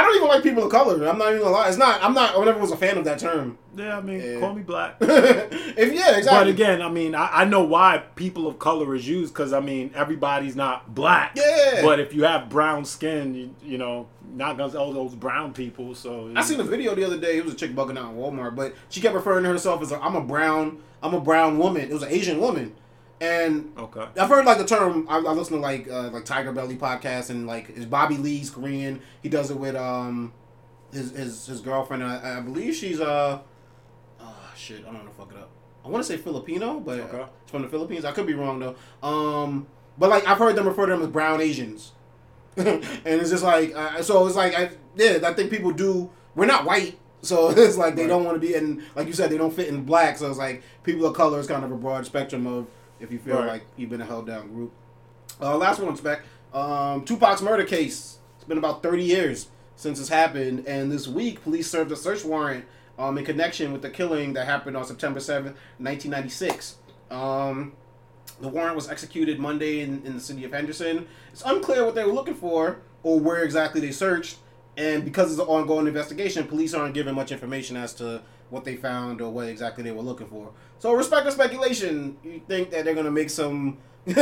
don't even like people of color. I'm not even gonna lie. It's not. I'm not. I never was a fan of that term. Yeah, I mean, Yeah. call me black. if yeah, exactly. But again, I mean, I, I know why people of color is used because I mean everybody's not black. Yeah. But if you have brown skin, you, you know, not gonna all those brown people. So I seen a video the other day. It was a chick bugging out in Walmart, but she kept referring to herself as a, "I'm a brown, I'm a brown woman." It was an Asian woman, and Okay. I've heard like the term. I, I listen to like uh, like Tiger Belly podcast and like is Bobby Lee's Korean. He does it with um his his his girlfriend. I, I believe she's uh. uh, shit, I don't want to fuck it up. I want to say Filipino, but Okay. it's from the Philippines. I could be wrong though. Um, but like I've heard them refer to them as brown Asians, and it's just like uh, so. It's like I yeah, I think people do. We're not white, so it's like they Right. don't want to be in. Like you said, they don't fit in black. So it's like people of color is kind of a broad spectrum of if you feel Right. like you've been a held down group. Uh, last one, spec. Um, Tupac's murder case. It's been about thirty years since it's happened, and this week police served a search warrant um, in connection with the killing that happened on September seventh, nineteen ninety six. Um, the warrant was executed Monday in, in the city of Henderson. It's unclear what they were looking for or where exactly they searched, and because it's an ongoing investigation, police aren't giving much information as to what they found or what exactly they were looking for. So, respect to speculation. You think that they're gonna make some? you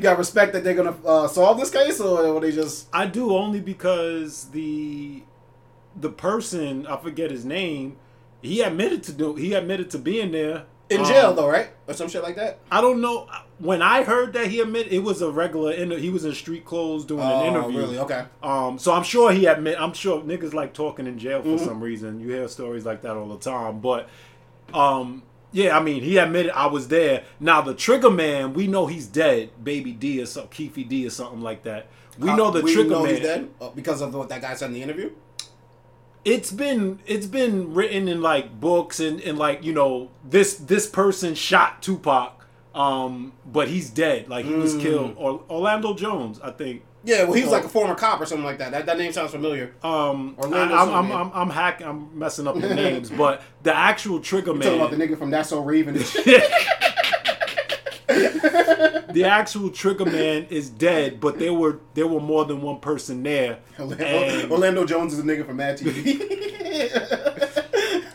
got respect that they're gonna uh, solve this case, or will they just? I do only because the the person I forget his name. He admitted to do. He admitted to being there In Um, jail though, right? Or some shit like that. I don't know. When I heard that he admitted, it was a regular. He was in street clothes doing Oh, an interview. really? Okay. Um, so I'm sure he admit. I'm sure niggas like talking in jail for Mm-hmm. some reason. You hear stories like that all the time. But, um, yeah, I mean, he admitted I was there. Now the Trigger Man, we know he's dead. Baby D or something, Keffe D or something like that. We know the Uh, we Trigger know Man. he's dead uh, because of what that guy said in the interview. It's been it's been written in like books and, and like you know this this person shot Tupac, um, but he's dead. Like he Mm. was killed. Or Orlando Jones, I think. Yeah, well, he was like a former cop or something like that. That, that name sounds familiar. Um, I, Orlando I'm, I'm, I'm, I'm hacking. I'm messing up the names, but the actual Trigger You talking about the Man, nigga from That's So Raven? the actual Trigger Man is dead. But there were there were more than one person there. And- Orlando Jones is a nigga from Mad TV.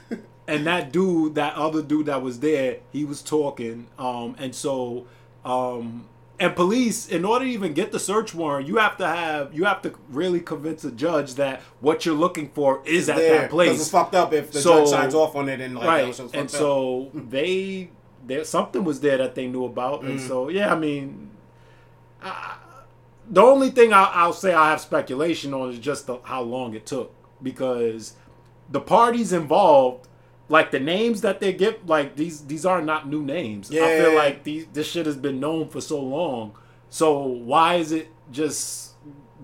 and that dude, that other dude that was there, he was talking. Um, and so, um, and police, in order to even get the search warrant, you have to have, you have to really convince a judge that what you're looking for is at that place. it's fucked up if the So- judge signs off on it and like right. and up. so they, there something was there that they knew about, Mm. and so yeah, I mean. I, the only thing I, I'll say I have speculation on is just the, how long it took because the parties involved, like the names that they give, like these these are not new names. I feel Yeah. like these this shit has been known for so long. So why is it just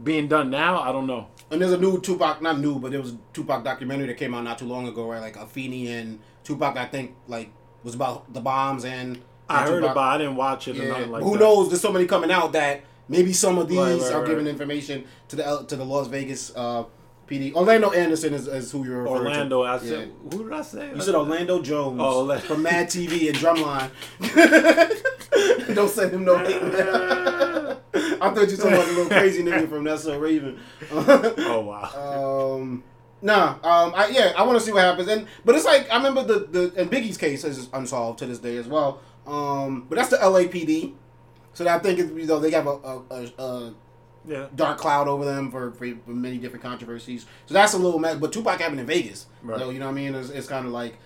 being done now? I don't know. And there's a new Tupac, not new, but there was a Tupac documentary that came out not too long ago, right? Like Afeni and Tupac, I think, like was about the bombs and. I heard Tupac. about. it. I didn't watch it Yeah. nothing like Who that. knows? There's so many coming out that maybe some of these Right, right, are right. giving information to the to the Las Vegas uh, PD. Orlando Anderson is, is who you're referring Orlando. to. I Yeah. said, who did I say? You said Orlando Jones Oh, Orlando. from Mad TV and Drumline. Don't send him no hate. I thought you were talking about the little crazy nigga from That's So Raven. Oh wow. um, nah, um, I, yeah, I want to see what happens. And but it's like I remember the the and Biggie's case is unsolved to this day as well. Um, but that's the LAPD. So I think it's, you know they have a, a, a, a yeah. dark cloud over them for, for, many different controversies. So that's a little mess. But Tupac happened in Vegas. Right. So, you know what I mean? It's, it's kind of like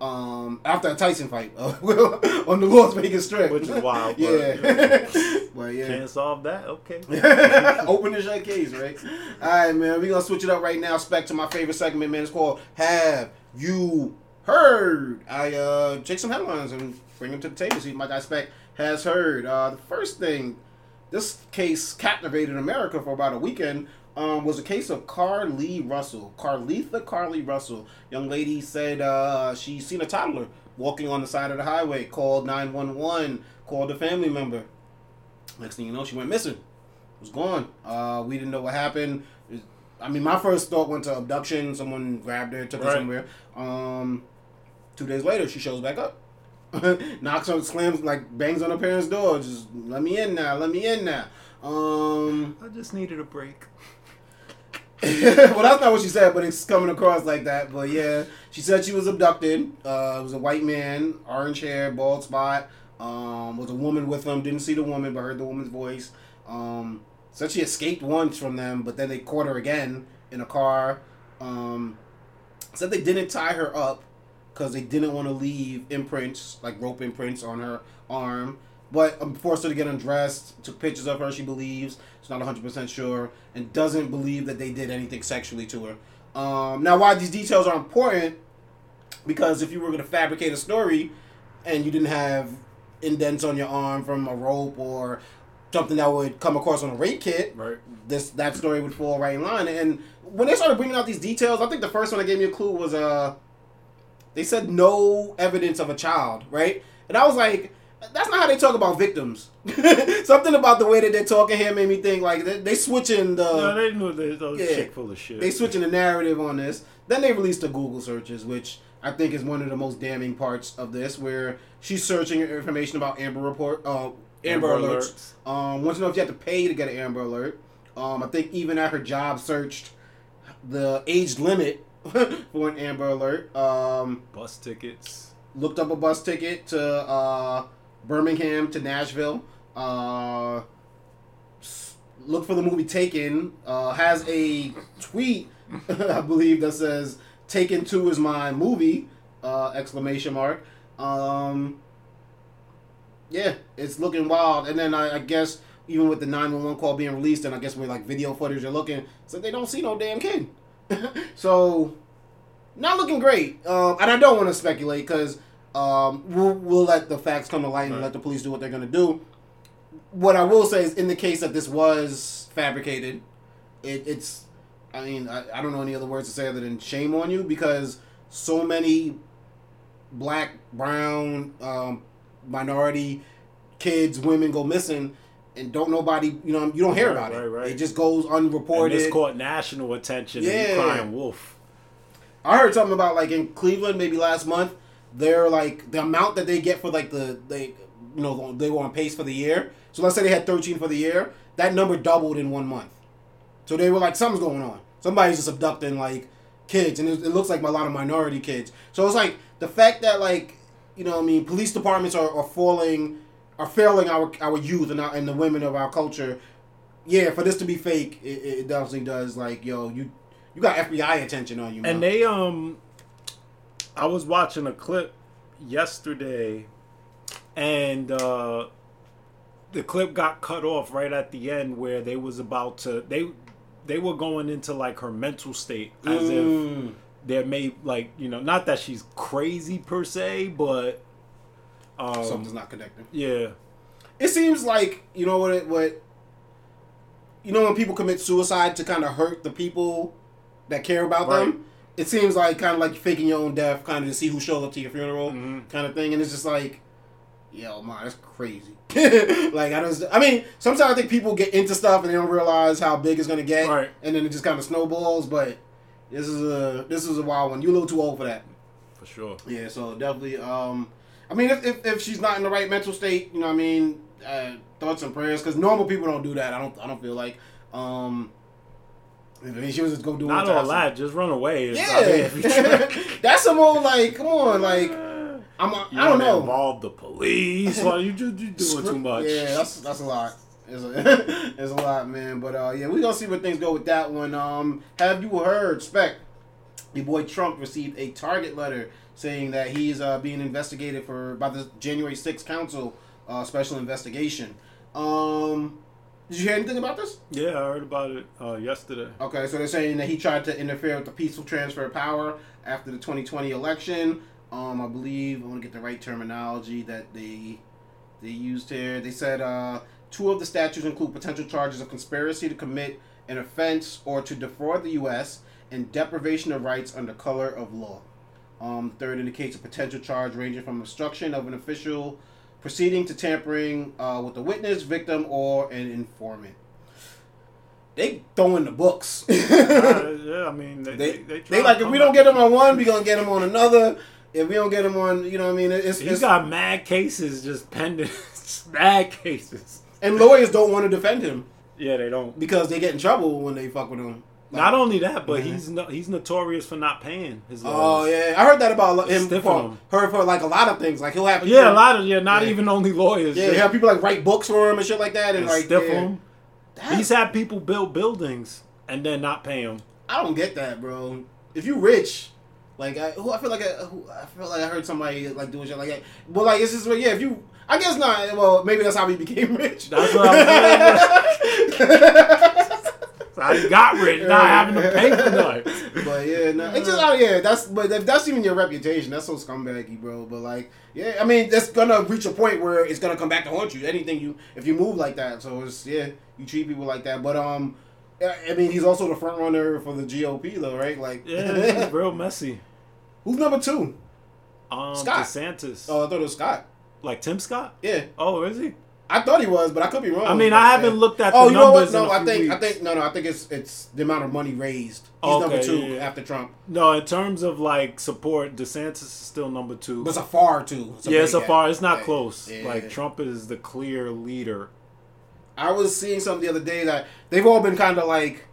um, after a Tyson fight uh, on the Las Vegas Strip. Which is wild, but, yeah. but yeah. Can't solve that. Okay. Open the shut case, right? All right, man. We're going to switch it up right now. Spec to my favorite segment, man. It's called Have You Heard? I uh, take some headlines and bring them to the table. See if my guy Spec has heard. Uh, the first thing, this case captivated America for about a weekend. Um, was a case of Carlee Russell. Carlethia Carlee Russell. Young lady said uh, she seen a toddler walking on the side of the highway, called 911, called a family member. Next thing you know, she went missing. Was gone. Uh, we didn't know what happened. It- I mean, my first thought went to abduction. Someone grabbed her, took her somewhere. Um, two days later, she shows back up. Knocks on, slams, like bangs on her parents' door. Just let me in now. Let me in now. Um, I just needed a break. well, that's not what she said, but it's coming across like that. But yeah, she said she was abducted. Uh, it was a white man, orange hair, bald spot. Um, was a woman with him. Didn't see the woman, but heard the woman's voice. Um, said she escaped once from them, but then they caught her again in a car. Um, said they didn't tie her up because they didn't want to leave imprints, like rope imprints, on her arm. But um, forced her to get undressed. Took pictures of her. She believes she's not 100 percent sure and doesn't believe that they did anything sexually to her. Um, now, why these details are important because if you were going to fabricate a story and you didn't have indents on your arm from a rope or something that would come across on a rape kit, Right. this that story would fall right in line. And when they started bringing out these details, I think the first one that gave me a clue was uh, they said no evidence of a child, right? And I was like, that's not how they talk about victims. Something about the way that they're talking here made me think like they, they switching the no, they knew they, yeah. chick full of shit. they switching the narrative on this. Then they released the Google searches, which I think is one of the most damning parts of this, where she's searching information about Amber Report, uh, Amber, Amber alerts. Um, wants to know if you have to pay to get an Amber Alert. Um, I think even at her job searched the age limit for an Amber Alert. Um, Bus tickets. looked up a bus ticket to uh, Birmingham to Nashville. Uh, looked for the movie Taken. Uh, has a tweet, I believe, that says "Taken Two is my movie!" Uh, exclamation mark. Um, yeah, it's looking wild. And then I, I guess even with the nine one one call being released, and I guess with like video footage are looking, like they don't see no damn kid. so not looking great. Um, and I don't want to speculate because um, we'll, we'll let the facts come to light and Right. let the police do what they're going to do. What I will say is, in the case that this was fabricated, it, it's. I mean, I, I don't know any other words to say other than shame on you because so many black, brown, um, minority kids, women go missing, and don't nobody, you know, you don't hear about right, it. right. It just goes And unreported. this caught national attention. Yeah. And crying wolf. I heard something about like in Cleveland maybe last month. They're like the amount that they get for like the they you know they were on pace for the year. So let's say they had 13 for the year. That number doubled in one month. So they were like something's going on. Somebody's just abducting like kids, and it, it looks like a lot of minority kids. So it's like the fact that like you know what I mean police departments are, are falling are failing our our youth and our, and the women of our culture. Yeah, for this to be fake, it, it definitely does. Like yo, you you got FBI attention on you. man. And they um I was watching a clip yesterday and uh the clip got cut off right at the end where they was about to they they were going into like her mental state as if Mm. there may like you know not that she's crazy per se but um something's not connecting. yeah It seems like you know what it what you know when people commit suicide to kind of hurt the people that care about Right. them. It seems like kind of like faking your own death, kind of to see who shows up to your funeral, Mhm. kind of thing. And it's just like, yo, man, that's crazy. like I don't. I mean, sometimes I think people get into stuff and they don't realize how big it's gonna get, Right. and then it just kind of snowballs. But this is a this is a wild one. You a little too old for that. for sure Yeah, so definitely. Um, I mean, if, if, if she's not in the right mental state, you know, what I mean, uh, thoughts and prayers, because normal people don't do that. I don't. I don't feel like. Um, I mean, she was just go do not all that just run away It's- I mean, Yeah, if you try- that's some old like. Come on, like I'm. A, you I don't know. involve the police well you just you doing too much Yeah, that's that's a lot. It's a, it's a lot, man. But uh, yeah, we gonna see where things go with that one. Um, have you heard, Spec? Your boy Trump received a target letter saying that he's uh, being investigated for by the January 6th Council uh, special investigation. Um, did you hear anything about this? Yeah, I heard about it uh, yesterday. Okay, so they're saying that he tried to interfere with the peaceful transfer of power after the 2020 election. Um, I believe I want to get the right terminology that they they used here. They said uh, two of the statutes include potential charges of conspiracy to commit an offense or to defraud the U.S. and deprivation of rights under color of law. Um, third indicates a potential charge ranging from obstruction of an official proceeding to tampering uh, with a witness, victim, or an informant. They throwing the books. Uh, yeah, I mean, they, They, they, they, like if we don't get him on one, we gonna get him on another. If we don't get him on, you know what I mean. It's, He's it's got mad cases just pending. mad cases. and lawyers don't want to defend him Yeah, they don't. because they get in trouble when they fuck with him. Not only that, but he's no, he's notorious for not paying his lawyers. Oh yeah, I heard that about him. For, him. heard for like a lot of things. Like he'll have Yeah, a lot of yeah, not Yeah. even only lawyers. Yeah, have people like write books for him and shit like that, and, and like stiff yeah. him. That- He's had people build buildings and then not pay him. I don't get that, bro. If you rich, like I, who I feel like I, who, I feel like I heard somebody like doing shit like that. But like it's just like, yeah, if you, I guess not. Well, maybe that's how we became rich. That's what I was saying. He got rich, not having to pay for nothing. But yeah, no, it's just oh yeah, that's but if that's even your reputation, that's so scumbaggy, bro. But like, yeah, I mean, that's gonna reach a point where it's gonna come back to haunt you. Anything you if you move like that, so it's yeah, you treat people like that. But um, I I mean, he's also the front runner for the GOP though, right? Like, Yeah, it's real messy. who's number two? Um, Scott. DeSantis. Oh, I thought it was Scott. like Tim Scott? Yeah, Oh, is he? I thought he was, but I could be wrong. I mean, I haven't yeah. looked at Oh, the you know what? No, I a think I think no, no. I think it's it's the amount of money raised. He's Okay, number two yeah, yeah. after Trump, No, in terms of like support, DeSantis is still number two. but it's a far two. yeah, big so gap. far it's not Yeah. close. Yeah. Like Trump is the clear leader. I was seeing something the other day that they've all been kind of like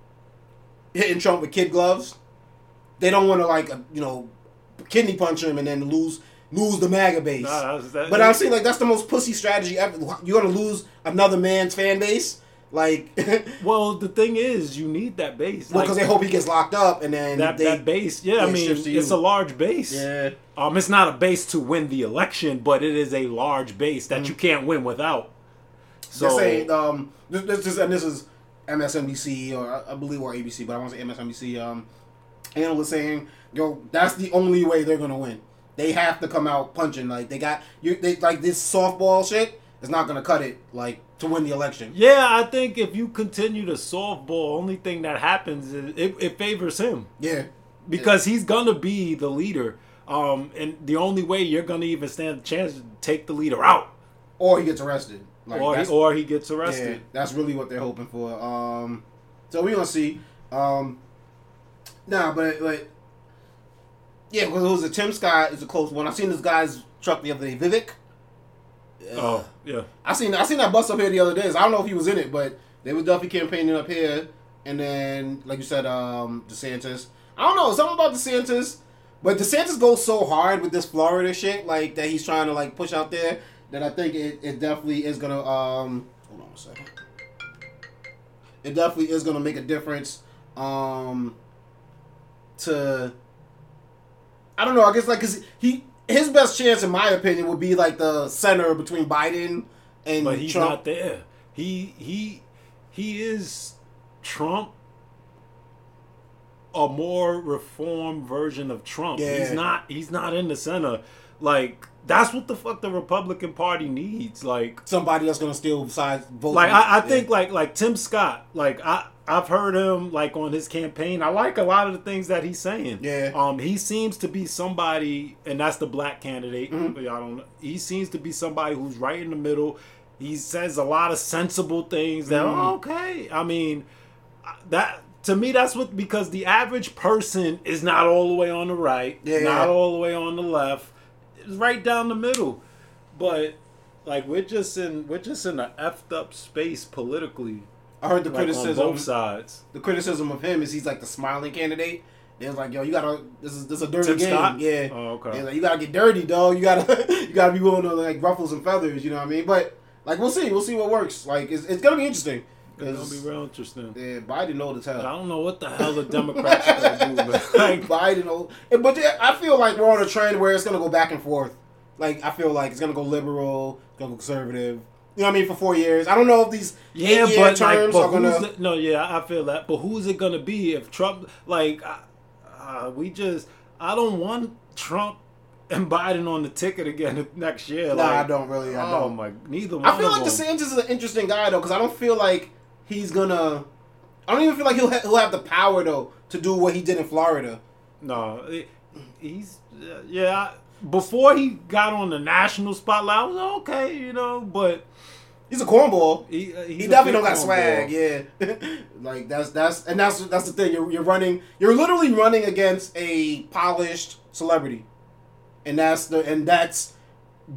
hitting Trump with kid gloves. They don't want to like uh, you know kidney punch him and then lose lose the MAGA base. Nah, that- but I'm saying like that's the most pussy strategy ever. You're gonna lose another man's fan base, like Well, the thing is, you need that base. Well, because Like, they hope he gets locked up and then that they, that base. Yeah, I mean, it's a large base. Yeah, Um, it's not a base to win the election, but it is a large base that you can't win without. So they're saying um this, this is and this is MSNBC or I- I believe or ABC, but I want to say MSNBC um analyst saying yo that's the only way they're gonna win. They have to come out punching like they got you. They like this softball shit is not gonna cut it like to win the election. yeah, I think if you continue to softball, only thing that happens is it, it favors him Yeah, because he's gonna be the leader. Um, and the only way you're gonna even stand a chance is to take the leader out, or he gets arrested. Like, or he, or he gets Yeah, arrested. that's really what they're hoping for. Um, so we gonna see. Um, nah, but but yeah, because it was a Tim Scott is a close one. I seen this guy's truck the other day, Vivek. Oh yeah. I seen I seen that bus up here the other day. I don't know if he was in it, but they was definitely campaigning up here. And then, like you said, um, DeSantis. I don't know something about DeSantis, but DeSantis goes so hard with this Florida shit, like that he's trying to like push out there. That I think it, it definitely is gonna. Um, hold on a second. It definitely is gonna make a difference. Um, to I don't know. I guess like because he his best chance, in my opinion, would be like the center between Biden and But he's Trump. not there. He he he is Trump a more reformed version of Trump. Yeah. He's not he's not in the center. Like that's what the fuck the Republican Party needs. Like Somebody that's gonna steal sides votes. like I, I Yeah. think like like Tim Scott, like I I've heard him like on his campaign. I like a lot of the things that he's saying. Yeah. Um he seems to be somebody and that's the black candidate. Mm-hmm. Y'all don't. He seems to be somebody who's right in the middle. He says a lot of sensible things that Mm-hmm. are okay. I mean that to me that's what because the average person is not all the way on the right, Yeah, not yeah. all the way on the left. It's right down the middle. But like we're just in we're just in a effed up space politically. I heard the Like on criticism. both sides. The criticism of him is he's like the smiling candidate. They was like, yo, you gotta. This is this is a dirty Tim game. Scott? Yeah. Oh, okay. They're like, you gotta get dirty, dog. You gotta you gotta be willing to like ruffle some feathers. You know what I mean? But like, we'll see. We'll see what works. Like, it's, it's gonna be interesting. It's gonna be real interesting. yeah, Biden know as hell. I don't know what the hell the Democrats are gonna do, but like Biden know. But I feel like we're on a trend where it's gonna go back and forth. Like, I feel like it's gonna go liberal, it's gonna go conservative. You know what I mean? For four years. I don't know if these Yeah, eight-year but like, but are gonna. no, yeah, I feel that. But who's it gonna be if Trump? Like, uh, we just, I don't want Trump and Biden on the ticket again next year. Nah, like, I don't really. I oh don't. my, neither one. I feel like. DeSantis is an interesting guy though, because I don't feel like he's gonna. I don't even feel like he'll ha- he'll have the power though to do what he did in Florida. No, it- he's yeah. I- Before he got on the national spotlight, I was okay, you know. But He's a cornball. he, uh, He definitely don't got swag. Yeah, like that's that's and that's that's the thing. You're, you're running. You're literally running against a polished celebrity, and that's the and that's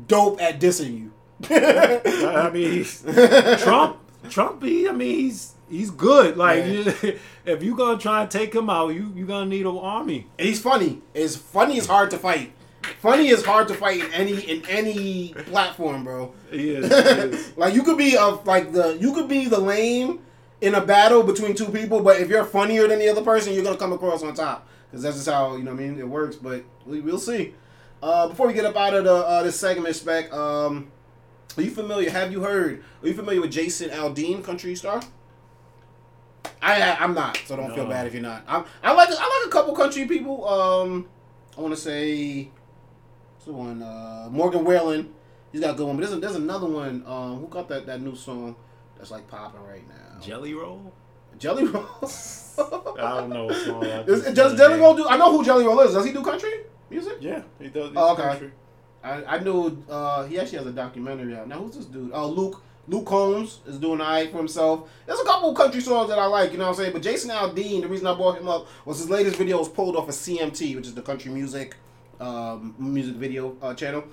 dope at dissing you. I mean, Trump. Trump. He, I mean, he's he's good. Like, Yeah. if you gonna try and take him out, you you gonna need an army. And he's funny. It's funny It's hard to fight. Funny is hard to fight in any in any platform, bro. He is. He is. like you could be a like the you could be the lame in a battle between two people, but if you're funnier than the other person, you're gonna come across on top because that's just how you know what I mean it works. But we, we'll see. Uh, before we get up out of the uh, this segment, spec. Um, are you familiar? Have you heard? Are you familiar with Jason Aldean, country star? I I'm not, so don't feel bad if you're not. I'm, I like I like a couple country people. Um, I want to say, what's the one? Uh, Morgan Wallen. He's got a good one, but there's, a, there's another one. Um, who got that that new song that's like popping right now? Jelly roll? Jelly Roll. I don't know what song. I Does, Jelly Roll do? I know who Jelly Roll is. Does he do country music? Yeah, he does. Oh, okay. country. I, I knew uh, he actually has a documentary out. Now who's this dude? Oh, Luke Luke Combs is doing alright for himself. There's a couple country songs that I like, you know what I'm saying? But Jason Aldean, the reason I brought him up was his latest video was pulled off of CMT, which is the country music um, music video uh, channel.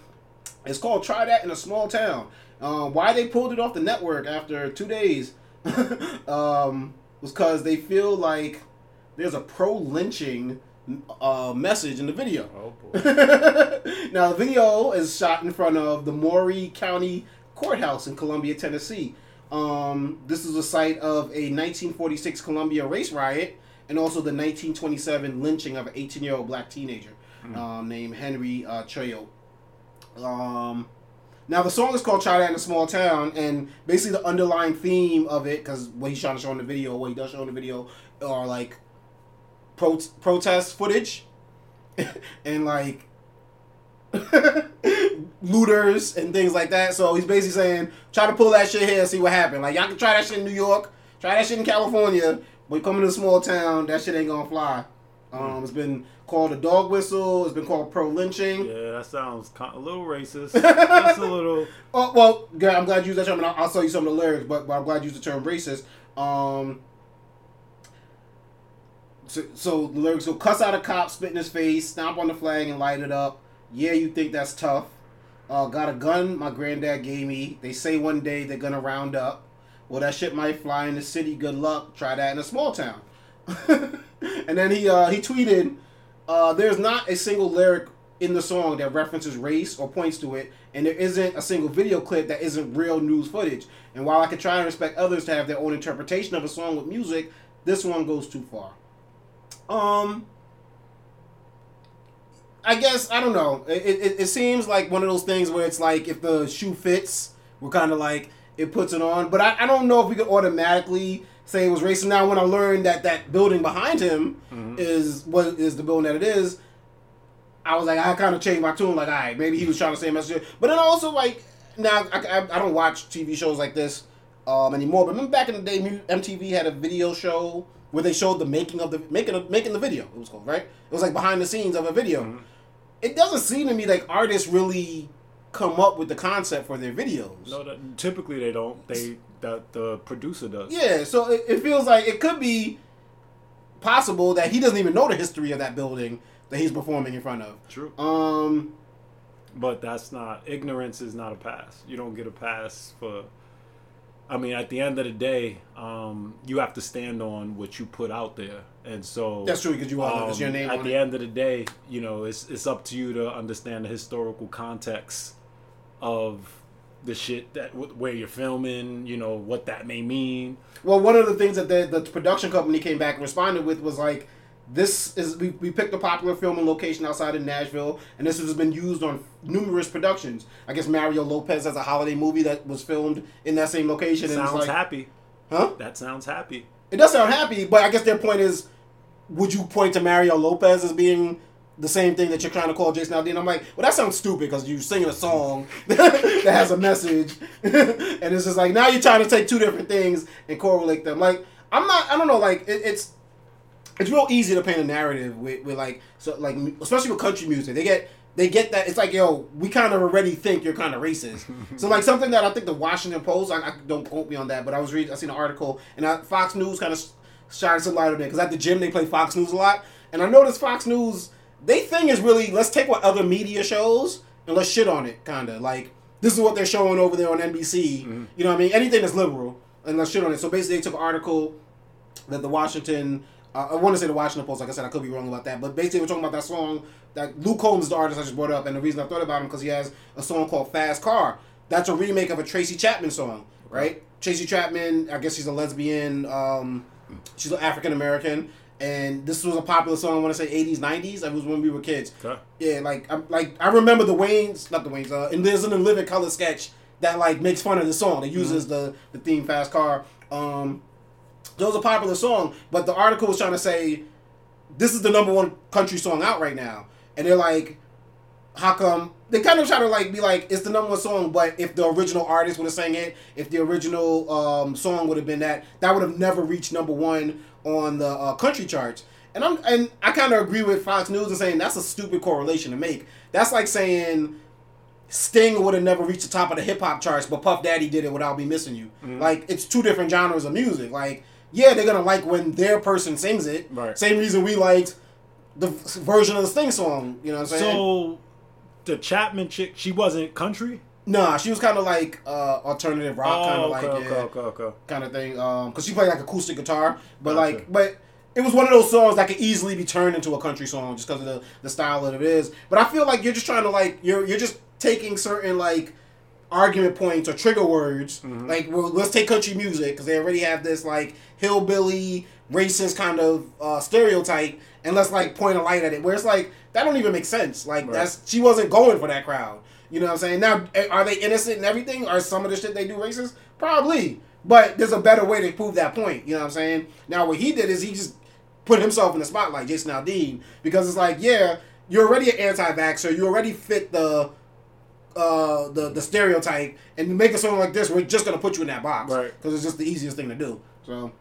It's called "Try That in a Small Town." Um, why they pulled it off the network after two days um, was because they feel like there's a pro lynching uh, message in the video. Oh now the video is shot in front of the Maury County Courthouse in Columbia, Tennessee. Um, this is the site of a 1946 Columbia race riot and also the 1927 lynching of an 18-year-old black teenager um, named Henry uh, Trejo. Um, now the song is called "Try That in a Small Town," and basically the underlying theme of it, because what he's trying to show in the video, what he does show in the video, are like pro- protest footage and like looters and things like that. So he's basically saying, try to pull that shit here and see what happens. Like y'all can try that shit in New York, try that shit in California, but coming to a small town, that shit ain't gonna fly. Um, it's been called a dog whistle. It's been called pro lynching. Yeah, that sounds a little racist. Just a little. Oh well, good. I'm glad you used that term, and I'll, I'll tell you some of the lyrics. But, but I'm glad you used the term racist. Um, so, so the lyrics go: cuss out a cop, spit in his face, stomp on the flag, and light it up. Yeah, you think that's tough? Uh, got a gun my granddad gave me. They say one day they're gonna round up. Well, that shit might fly in the city. Good luck. Try that in a small town. and then he uh, he tweeted, uh, "There's not a single lyric in the song that references race or points to it, and there isn't a single video clip that isn't real news footage. And while I can try and respect others to have their own interpretation of a song with music, this one goes too far." Um, I guess I don't know. It, it, it seems like one of those things where it's like if the shoe fits, we're kind of like it puts it on. But I, I don't know if we could automatically say it was racist. Now, when I learned that that building behind him is what is the building that it is, I was like, I kind of changed my tune. Like, all right, maybe he was trying to say a message. But then also like now I, I, I don't watch TV shows like this um, anymore. But remember back in the day, MTV had a video show where they showed the making of the making of, making the video. It was called right. It was like behind the scenes of a video. It doesn't seem to me like artists really come up with the concept for their videos. No, that, typically they don't. They that the producer does. Yeah, so it, it feels like it could be possible that he doesn't even know the history of that building that he's performing in front of. True. Um, But that's not ignorance is not a pass. You don't get a pass for. I mean, at the end of the day, um, you have to stand on what you put out there, and so That's true because you are- it's your um, name At the it. end of the day, you know, it's it's up to you to understand the historical context of the shit that where you're filming. You know what that may mean. well, one of the things that the, the production company came back and responded with was like, this is we, we picked a popular filming location outside of Nashville, and this has been used on numerous productions. I guess Mario Lopez has a holiday movie that was filmed in that same location. and it's Sounds like, happy. Huh? That sounds happy. It does sound happy, but I guess their point is, would you point to Mario Lopez as being the same thing that you're trying to call Jason Aldean? I'm like, well, that sounds stupid because you're singing a song that has a message, and it's just like now you're trying to take two different things and correlate them. Like, I'm not, I don't know, like it, it's it's real easy to paint a narrative with, with like so like especially with country music. They get they get that it's like yo, we kind of already think you're kind of racist. so like something that I think the Washington Post, I, I don't quote me on that, but I was reading, I seen an article and I, Fox News kind of shined some light on it because at the gym they play Fox News a lot, and I noticed Fox News they thing is really let's take what other media shows and let's shit on it, kind of like this is what they're showing over there on NBC. You know what I mean? Anything that's liberal and let's shit on it. So basically, they took an article that the Washington, uh, I want to say the Washington Post, like I said, I could be wrong about that, but basically we're talking about that song that Luke Combs is the artist I just brought up, and the reason I thought about him because he has a song called Fast Car. That's a remake of a Tracy Chapman song, right? Tracy Chapman, I guess she's a lesbian, um, she's an African American, and this was a popular song. I want to say '80s, '90s. It was when we were kids. Okay. Yeah, like I like I remember the Wayans, not the Wayans. Uh, and there's an In Living Color sketch that like makes fun of the song. That uses the the theme Fast Car. Um, So it was a popular song, but the article was trying to say this is the number one country song out right now, and they're like, how come? They kind of try to like be like it's the number one song, but if the original artist would have sang it, if the original um, song would have been that, that would have never reached number one on the uh, country charts. And I'm and I kind of agree with Fox News and saying that's a stupid correlation to make. That's like saying Sting would have never reached the top of the hip hop charts, but Puff Daddy did it without me missing you. Like it's two different genres of music. Like yeah, they're gonna like when their person sings it. Right. Same reason we liked the version of the Sting song. You know what I'm saying? So the Chapman chick, she wasn't country. Nah, she was kind of like uh, alternative rock, kind oh, of okay, like okay, yeah, okay, okay. kind of thing. Um, cause she played like acoustic guitar, but Gotcha. like, but it was one of those songs that could easily be turned into a country song just because of the, the style that it is. But I feel like you're just trying to like you're you're just taking certain like argument points or trigger words. Mm-hmm. Like, well, let's take country music because they already have this like hillbilly racist kind of uh, stereotype, and let's like point a light at it. Where it's like that don't even make sense. Like Right. that's she wasn't going for that crowd. You know what I'm saying? Now, eh, are they innocent and everything? Are some of the shit they do racist? Probably. But there's a better way to prove that point. You know what I'm saying? Now, what he did is he just put himself in the spotlight, Jason Aldean, because it's like, yeah, you're already an anti-vaxxer. You already fit the uh, the the stereotype, and you make a song like this, we're just gonna put you in that box, Right. Because it's just the easiest thing to do. So,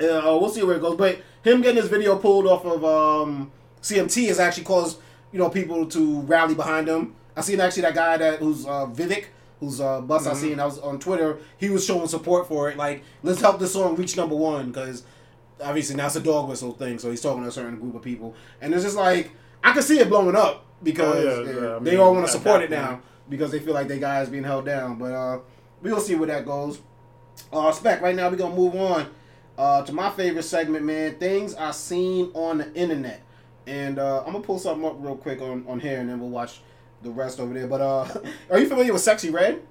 uh, we'll see where it goes. But him getting his video pulled off of um, CMT has actually caused you know people to rally behind him. I seen actually that guy that who's uh, Vivek, who's uh, bus I seen. I was on Twitter. He was showing support for it. Like, let's help this song reach number one because obviously now it's a dog whistle thing. So he's talking to a certain group of people, and it's just like I can see it blowing up because Oh, yeah, yeah, they mean, all want to support it now because they feel like their guy is being held down. But uh, we'll see where that goes. Uh, spec. Right now we're gonna move on uh, to my favorite segment, man. Things I seen on the internet, and uh, I'm gonna pull something up real quick on, on here, and then we'll watch the rest over there. But uh, are you familiar with Sexyy Red?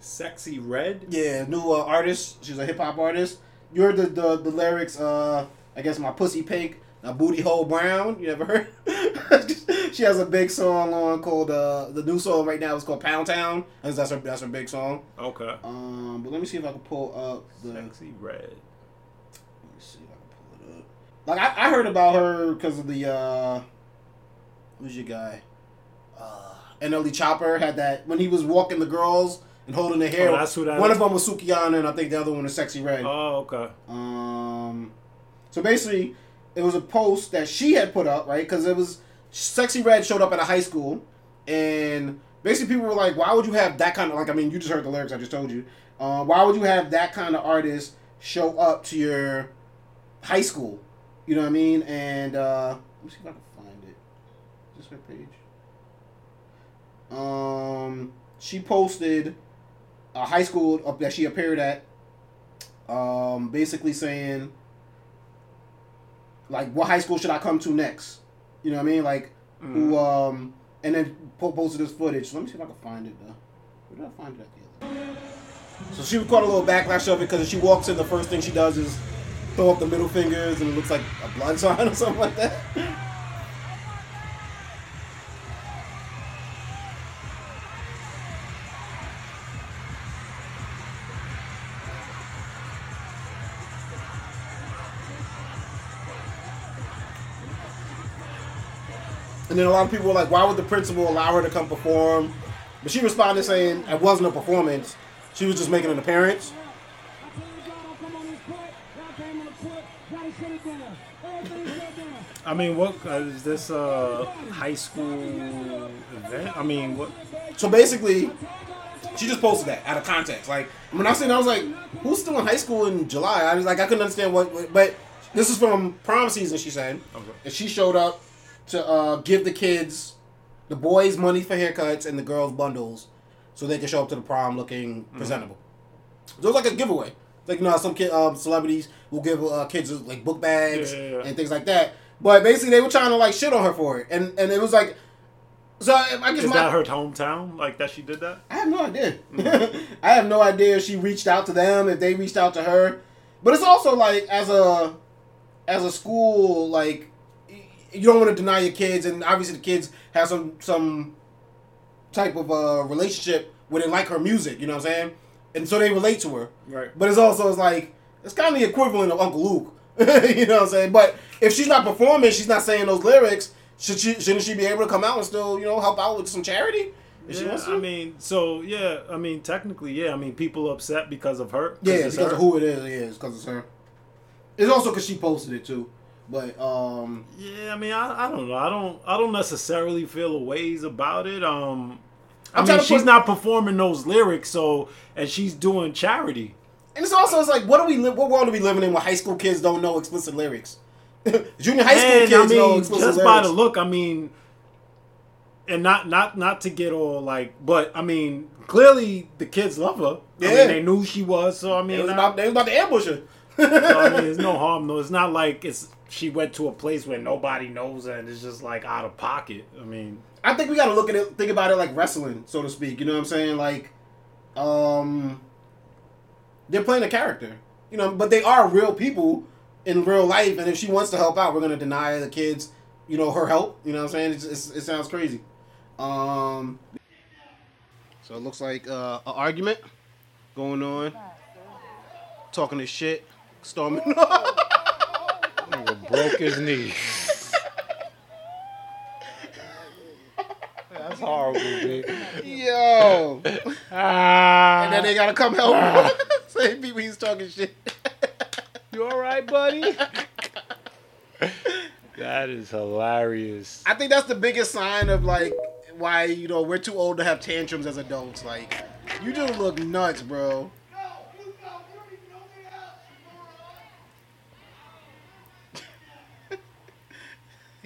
Sexyy Red. Yeah, new uh, artist. She's a hip hop artist. You heard the, the the lyrics. Uh, I guess my pussy pink, my booty hole brown. You ever heard? she has a big song on called uh, the new song right now is called Pound Town. That's her that's her big song. Okay. Um, but let me see if I can pull up the. Sexyy Red. Let me see if I can pull it up. Like I, I heard about her because of the uh, who's your guy? Uh, NLE Choppa had that when he was walking the girls and holding their hair. Oh, that's who that one is? of them was Sukihana, and I think the other one was Sexyy Red. Oh, okay. Um, so basically, it was a post that she had put up, right? Because it was Sexyy Red showed up at a high school, and basically people were like, "Why would you have that kind of like?" I mean, you just heard the lyrics I just told you. Uh, why would you have that kind of artist show up to your high school? You know what I mean? And uh, let me see if I can find it. Is this her page? Um, she posted a high school up that she appeared at um, basically saying like what high school should I come to next? You know what I mean? Like who um and then po- posted this footage. Let me see if I can find it though. Where did I find it at the other? So she caught a little backlash of it because she walks in, the first thing she does is throw up the middle fingers and it looks like a blood sign or something like that. And then a lot of people were like, why would the principal allow her to come perform? But she responded saying it wasn't a performance. She was just making an appearance. I mean, what uh, is this a high school event? I mean, what? So basically, she just posted that out of context. Like when I seen, it, I was like, "Who's still in high school in July?" I was like, I couldn't understand what. what- But this is from prom season. She said, Okay. and she showed up to uh, give the kids, the boys, money for haircuts and the girls bundles, so they can show up to the prom looking presentable. So it was like a giveaway. Like you know, some kid, um, celebrities will give uh, kids like book bags Yeah, yeah, yeah. and things like that. But basically, they were trying to like shit on her for it, and and it was like, so I guess Is my, that her hometown? Like that she did that? I have no idea. I have no idea if she reached out to them, if they reached out to her. But it's also like as a as a school, like you don't want to deny your kids, and obviously the kids have some some type of uh, relationship where they like her music. You know what I'm saying? And so they relate to her. Right. But it's also it's like It's kind of the equivalent of Uncle Luke. you know what I'm saying? But if she's not performing, she's not saying those lyrics. Should she? Shouldn't she be able to come out and still, you know, help out with some charity? Yeah, wants to? I mean, so yeah, I mean, technically, yeah. I mean, people upset because of her. yeah, because her. of who it is. Yeah, it's because it's her. It's also because she posted it too. But um, Yeah, I mean, I, I don't know. I don't I don't necessarily feel a ways about it. Um, I I'm mean, she's put- not performing those lyrics, so and she's doing charity. and it's also it's like, what do we? Li- what world are we living in where high school kids don't know explicit lyrics? Junior high school And, kids I know mean, explicit just lyrics. by the look, I mean, and not not not to get all like, but I mean, clearly the kids love her. I Yeah. mean, they knew she was. So I mean, was I- about, they was about to ambush her. so, I mean, there's no harm. though. it's not like it's she went to a place where nobody knows her and it's just like out of pocket. I mean, I think we got to look at it, think about it like wrestling, so to speak. You know what I'm saying? Like, um, they're playing a character, you know, but they are real people in real life. And if she wants to help out, we're gonna deny the kids, you know, her help. You know what I'm saying? It's, it's, it sounds crazy. Um, so it looks like uh, an argument going on, talking this shit, storming. broke his knee. That's horrible, dude. Yo, Ah, and then they gotta come help. him. Same people he's talking shit. you all right, buddy? that is hilarious. I think that's the biggest sign of like why you know we're too old to have tantrums as adults. Like you just look nuts, bro.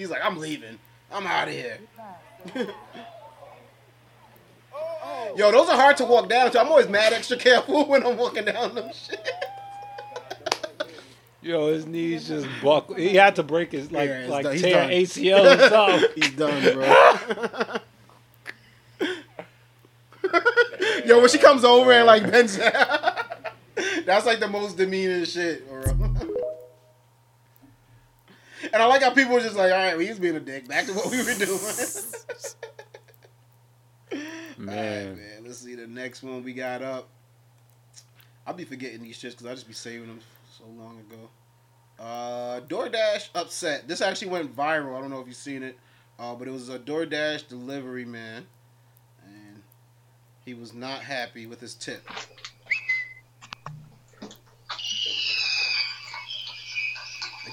He's like, I'm leaving. I'm out of here. Oh. Yo, those are hard to walk down. So I'm always mad extra careful when I'm walking down them shit. Yo, his knees just buckle. He had to break his like Yeah, like done- tear done. ACL or something. He's done, bro. Yo, when she comes over and like bends down, that's like the most demeaning shit, And I like how people were just like, all right, well, he's being a dick. Back to what we were doing. Man. Man, let's see the next one we got up. I'll be forgetting these shits because I just be saving them so long ago. Uh, DoorDash upset. This actually went viral. I don't know if you've seen it, uh, but it was a DoorDash delivery man, and he was not happy with his tip.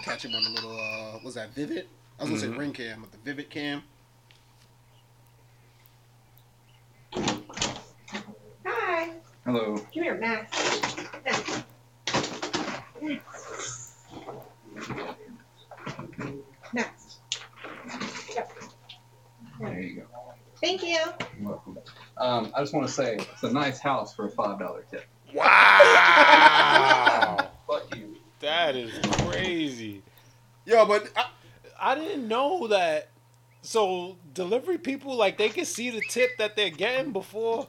Catch him on the little uh, was that Vivint? I was gonna say Ring Cam, but the Vivint Cam. Hi. Hello. Come here, Max. Max. There you go. Thank you. You're welcome. Um, I just want to say it's a nice house for a five dollar tip. Wow. Fuck you. That is crazy. Yo, but I, I didn't know that. So delivery people like they can see the tip that they're getting before.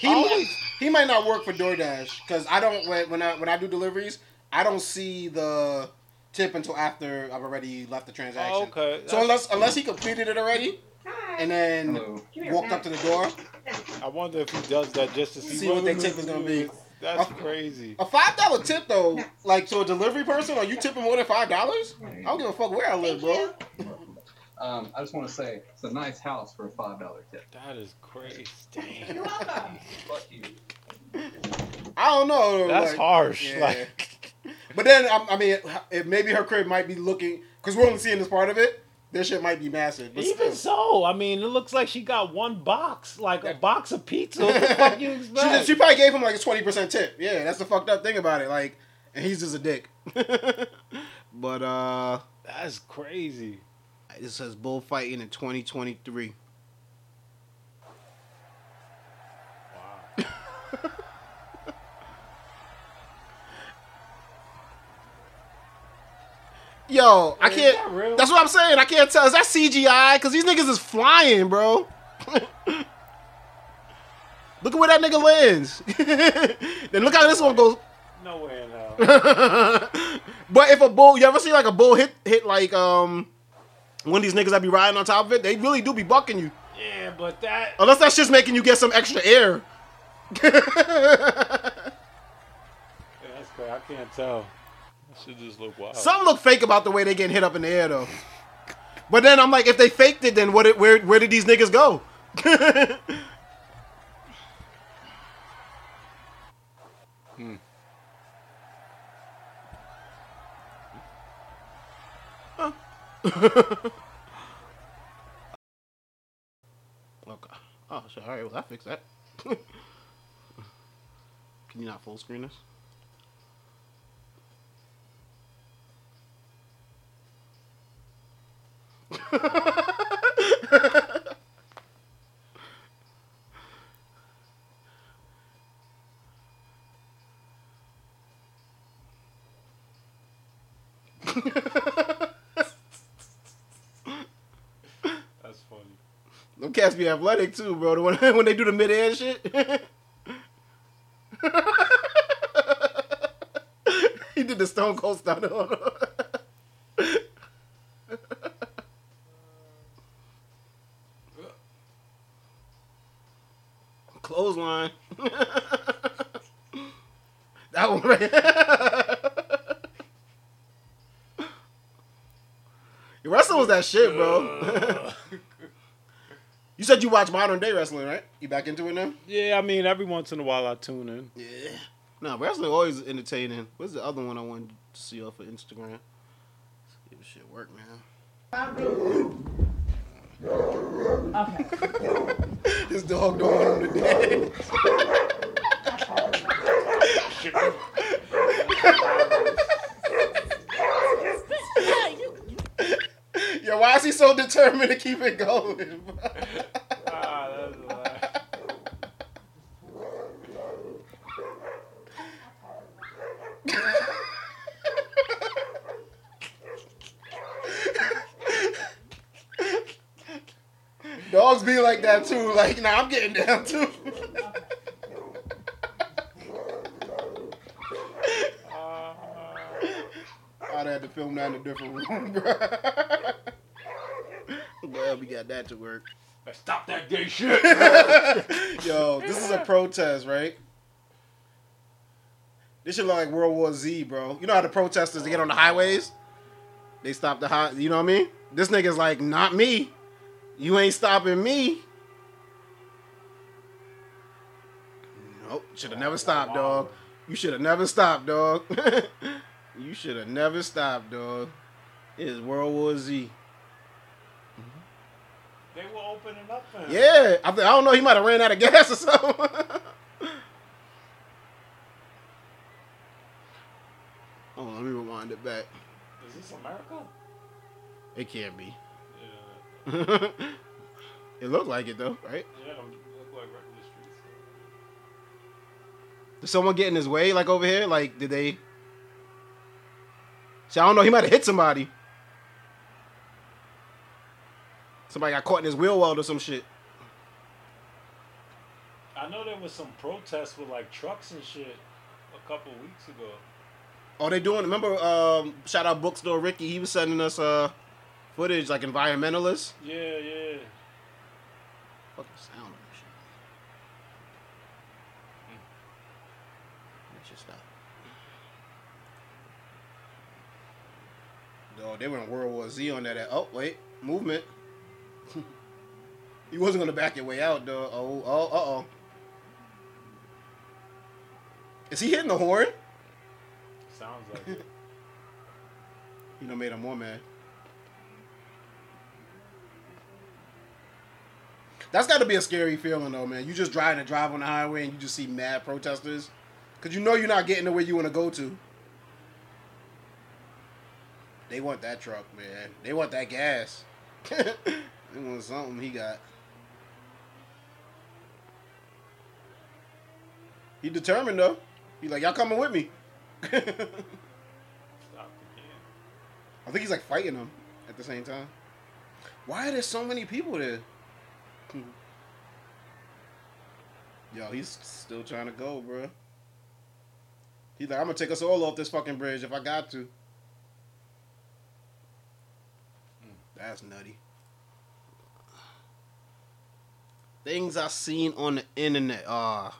He might, he might not work for DoorDash because I don't when when I when I do deliveries I don't see the tip until after I've already left the transaction. Oh, okay. So unless unless he completed it already Hi. and then Hello. Walked up to the door, I wonder if he does that just to see, See what the their tip is gonna be. That's Uh, crazy. a five dollar tip though, like to a delivery person, are you tipping more than five dollars? I don't give a fuck where I live, bro. Um, I just want to say it's a nice house for a five dollar tip. That is crazy. Damn. You're welcome. Fuck you. I don't know. That's like- harsh. yeah. Like But then I, I mean, if maybe her crib might be looking because we're only seeing this part of it. This shit might be massive. But even still. so, I mean, it looks like she got one box, like a box of pizza. What the fuck you She, expect? just, she probably gave him like a twenty percent tip. Yeah, that's the fucked up thing about it. Like, and he's just a dick. but uh, That's crazy. it says bullfighting in twenty twenty three. Yo, I can't. That's what I'm saying. I can't tell. Is that CGI? Because these niggas is flying, bro. look at where that nigga lands. then look how this one goes. Nowhere in hell. but if a bull, you ever see like a bull hit hit like um one of these niggas that be riding on top of it, they really do be bucking you. yeah, but that Unless that's just making you get some extra air. that's That's crazy. I can't tell. Just look wild. Some look fake about the way they getting hit up in the air though. But then I'm like, if they faked it, then what? It, where where did these niggas go? Hmm. okay. Oh shit. All right. Well, I fixed that. Can you not full screen this? That's funny. Them cats be athletic too, bro. When, when they do the mid air shit. he did the Stone Cold Stunner on. Clothesline. that one right. Your wrestling was that shit, bro. you said you watch modern day wrestling, right? You back into it now? Yeah, I mean, every once in a while I tune in. Yeah. No, wrestling always entertaining. What's the other one I wanted to see off of Instagram? Let's give this shit work, man. Okay. this dog don't want him to dead. Yo, why is he so determined to keep it going? Dogs be like that too. Like, nah, I'm getting down too. I'd have to film that in a different room, bro. Glad we got that to work. Stop that gay shit. Yo, this is a protest, right? This should look like World War Z, bro. You know how the protesters they get on the highways? They stop the high. You know what I mean? This nigga's like, not me. You ain't stopping me. Nope. Should have never stopped, dog. You should have never stopped, dog. you should have never stopped, dog. It is World War Z. they were opening up for him. Yeah, I, th- I don't know. He might have ran out of gas or something. oh, let me rewind it back. Is this America? It can't be. Yeah. it looked like it though, right? Yeah, them look like regular streets. Did someone get in his way, like over here? Like, did they? See, I don't know. He might have hit somebody. Somebody got caught in his wheel well or some shit. I know there was some protests with like trucks and shit a couple weeks ago. Oh, they doing? Remember? Um, shout out Bookstore Ricky. He was sending us uh footage like environmentalists. Yeah, yeah. Fucking sound on that shit. That shit stop. No, they were in World War Z on that. Oh wait, movement. he wasn't gonna back your way out, though. Oh, oh, uh oh. Is he hitting the horn? Sounds like it. You know, made him more mad. That's got to be a scary feeling, though, man. You just driving and drive on the highway and you just see mad protesters, because you know you're not getting to where you want to go to. They want that truck, man. They want that gas. they want something he got. He determined though. He like, y'all coming with me. I think he's like fighting them at the same time. Why are there so many people there? Yo, he's still trying to go, bro. He's like, I'm gonna take us all off this fucking bridge if I got to. That's nutty. Things I seen on the internet. Ah.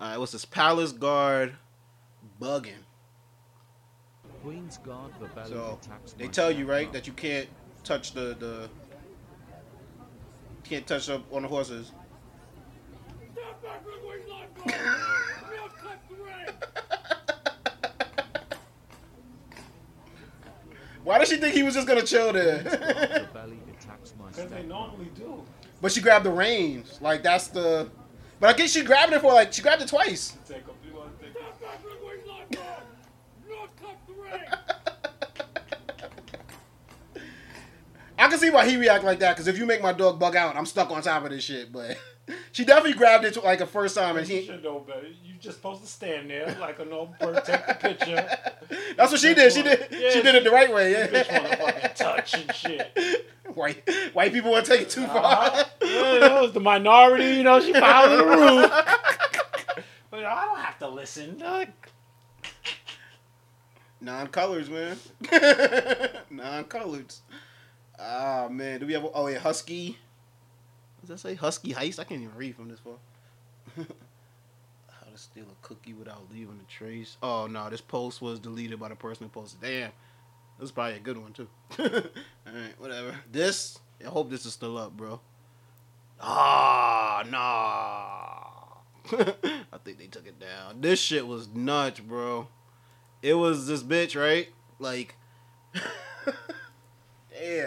Alright, what's this? Palace Guard bugging. Queen's Guard the So they tell you right that you can't touch the the can't touch up on the horses. Why did she think he was just gonna chill there? The belly attacks my Because they normally do. but she grabbed the reins. Like that's the. But I guess she grabbed it for like she grabbed it twice. Take a, you wanna take I can see why he react like that because if you make my dog bug out, I'm stuck on top of this shit. But she definitely grabbed it like a first time, and she. You should know better. You just supposed to stand there like a normal person, take the picture. That's what she did. She did. Yeah, she did it the right way. You bitch Yeah. fucking touch and shit. White white people want to take it too far. Uh-huh. Yeah, that was the minority. You know, she followed the rule. But I don't have to listen. Non-colors, man. Non-colors. Ah man, do we have? Oh yeah, Husky. Does that say Husky Heist? I can't even read from this far. How to steal a cookie without leaving a trace? Oh no, this post was deleted by the person who posted. Damn, this is probably a good one too. All right, whatever. This, I hope this is still up, bro. Ah, nah. I think they took it down. This shit was nuts, bro. It was this bitch, right? Like, damn,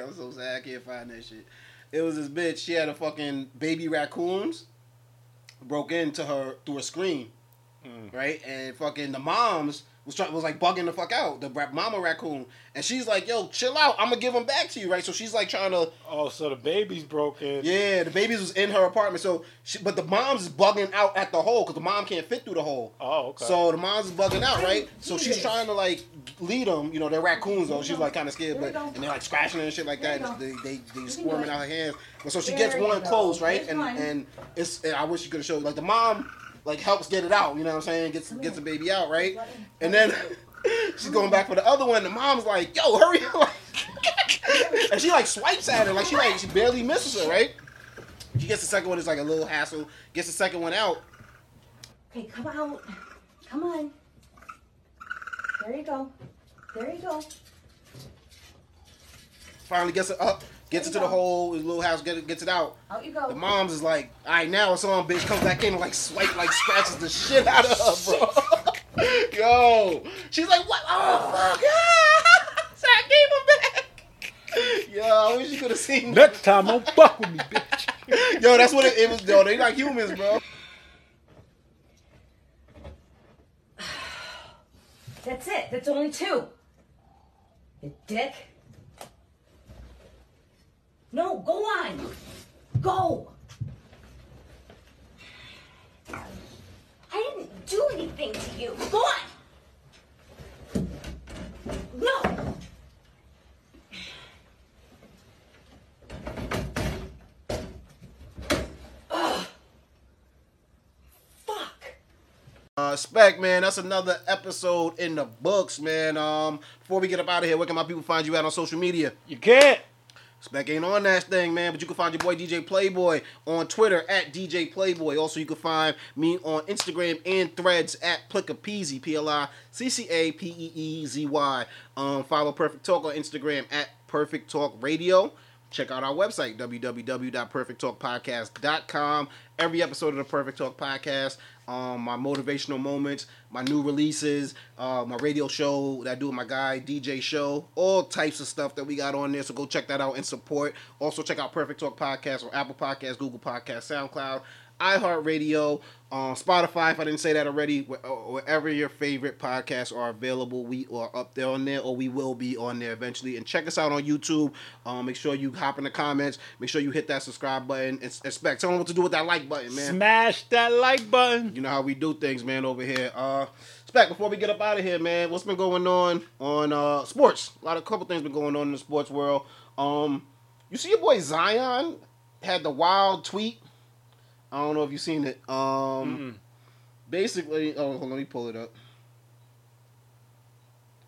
I'm so sad I can't find that shit. It was this bitch. She had a fucking baby raccoons broke into her through a screen, mm. right? And fucking the moms was trying was like bugging the fuck out the ra- mama raccoon, and she's like, "Yo, chill out. I'm gonna give them back to you, right?" So she's like trying to oh, so the baby's broken. yeah, the babies was in her apartment. So, she, but the mom's is bugging out at the hole because the mom can't fit through the hole. Oh, okay. So the mom's is bugging out, right? So she's trying to like lead them. You know, they're raccoons though. She's like kind of scared, but and they're like scratching her and shit like that. They they they squirming out her hands. But so she gets There you one close, right? And and it's and I wish you could have showed like the mom like helps get it out. You know what I'm saying? Gets gets the baby out, right? And then she's going back for the other one. The mom's like, "Yo, hurry!" up." and she like swipes at her like she like she barely misses her, right? She gets the second one. It's like a little hassle. Gets the second one out. Okay, come out. Come on. There you go. There you go. Finally gets it up. Gets it to the hole. His little house. Get it, gets it out. Out you go. The mom's is like, all right, now it's on, bitch. Comes back in and like swipe, like scratches the shit out of her, bro. Yo, she's like, what? Oh fuck! so I gave him back. Yo, I wish you could have seen. Next time, don't fuck with me, bitch. Yo, that's what it, it was. Yo, they like humans, bro. That's it. That's only two. You dick. No, go on. Go. I didn't do anything to you. Go on. No. Fuck. Uh, Spec, man, that's another episode in the books, man. Um, before we get up out of here, where can my people find you at on social media? You can't. Spec ain't on that thing, man, but you can find your boy DJ Playboy on Twitter at DJ Playboy. Also, you can find me on Instagram and threads at Pliccapeezy, P L I C C A P E E Z Y. Um, follow Perfect Talk on Instagram at Perfect Talk Radio. Check out our website, www.perfecttalkpodcast.com. Every episode of the Perfect Talk Podcast, um, my motivational moments, my new releases, uh, my radio show that I do with my guy, DJ Show, all types of stuff that we got on there. So go check that out and support. Also, check out Perfect Talk Podcast on Apple Podcasts, Google Podcasts, SoundCloud, iHeartRadio, um, Spotify, if I didn't say that already, wherever your favorite podcasts are available, we are up there on there, or we will be on there eventually. And check us out on YouTube. Um, make sure you hop in the comments. Make sure you hit that subscribe button. And expect. Tell them what to do with that like button, man. Smash that like button. You know how we do things, man, over here. Uh, Spec, before we get up out of here, man, what's been going on on uh sports? A lot of couple things been going on in the sports world. Um, you see your boy Zion had the wild tweet. I don't know if you've seen it. Um, basically, oh, hold on, let me pull it up.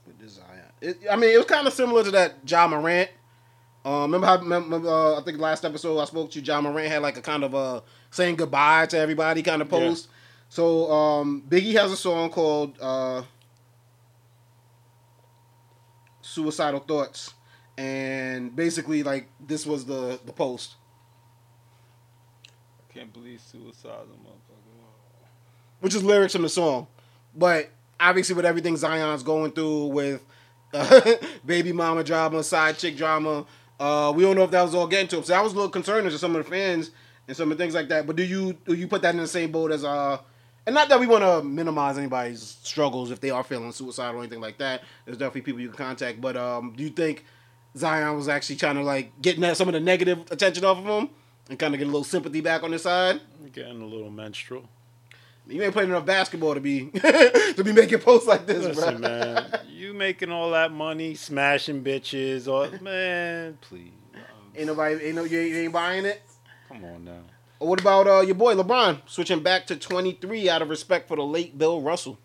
With the Zion, it, I mean, it was kind of similar to that Ja Morant. Um, remember how? Remember, uh, I think last episode I spoke to you, Ja Morant had like a kind of a saying goodbye to everybody kind of Yeah. post. So um, Biggie has a song called uh, suicidal thoughts, and basically like this was the the post. Can't believe suicide, motherfucker. which is lyrics from the song. But obviously, with everything Zion's going through with uh, baby mama drama, side chick drama, uh, we don't know if that was all getting to him. So I was a little concerned as to some of the fans and some of the things like that. But do you do you put that in the same boat as uh? And not that we want to minimize anybody's struggles if they are feeling suicidal or anything like that. There's definitely people you can contact. But um, do you think Zion was actually trying to like get that- some of the negative attention off of him and kind of get a little sympathy back on his side? Getting a little menstrual. You ain't playing enough basketball to be to be making posts like this, Listen, bro. man, you making all that money, smashing bitches, or man, please. Ain't nobody, ain't no, you ain't, you ain't buying it. Come on now. Or what about uh, your boy LeBron switching back to 23 out of respect for the late Bill Russell?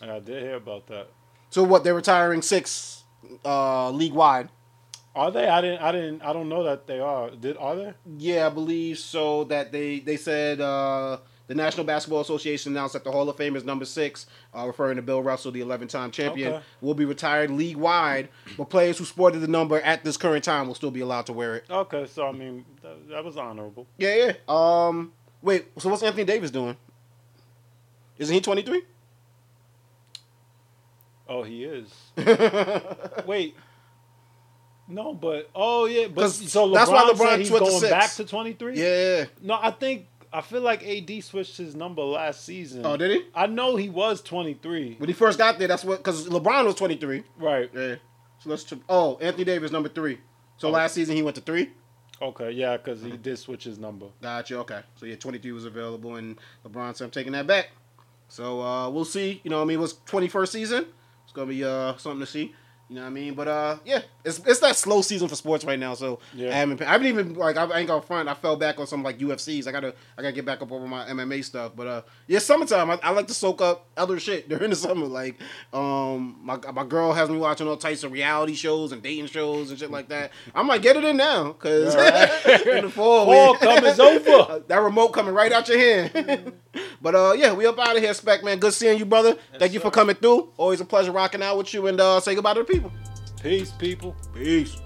I did hear about that. So what? They're retiring six uh, league wide. Are they? I didn't. I didn't. I don't know that they are. Did are they? Yeah, I believe so. That they they said uh, the National Basketball Association announced that the Hall of Fame is number six, uh, referring to Bill Russell, the 11-time champion, Okay. will be retired league wide. But players who sported the number at this current time will still be allowed to wear it. Okay, so I mean that, that was honorable. Yeah, yeah. Um, wait. So what's Anthony Davis doing? Isn't he 23? Oh, he is. Wait. No, but oh yeah, but so LeBron that's why said LeBron he's switched to going six. back to twenty three. Yeah. No, I think I feel like AD switched his number last season. Oh, did he? I know he was twenty three. When he first got there, that's what because LeBron was 23. Right. Yeah. So let's. Oh, Anthony Davis number three. So Oh. last season he went to three. Okay, yeah, because he did switch his number. Gotcha. Okay. So yeah, 23 was available, and LeBron said I'm taking that back. So uh, we'll see. You know, what I mean, it was 21st season. It's gonna be uh something to see. You know what I mean? But uh, yeah, it's it's that slow season for sports right now. So Yeah. I haven't I haven't even like I ain't gonna front. I fell back on some like UFCs. I gotta I gotta get back up over my MMA stuff. But uh, yeah, summertime. I, I like to soak up other shit during the summer. Like um, my my girl has me watching all types of reality shows and dating shows and shit like that. I'm like, get it in now, cause in the fall, Fall man, coming's over. that remote coming right out your hand. but uh, yeah, we up out of here, Spec man. Good seeing you, brother. Thank you for coming through. Always a pleasure rocking out with you, and uh, say goodbye to the people. Peace, people. Peace.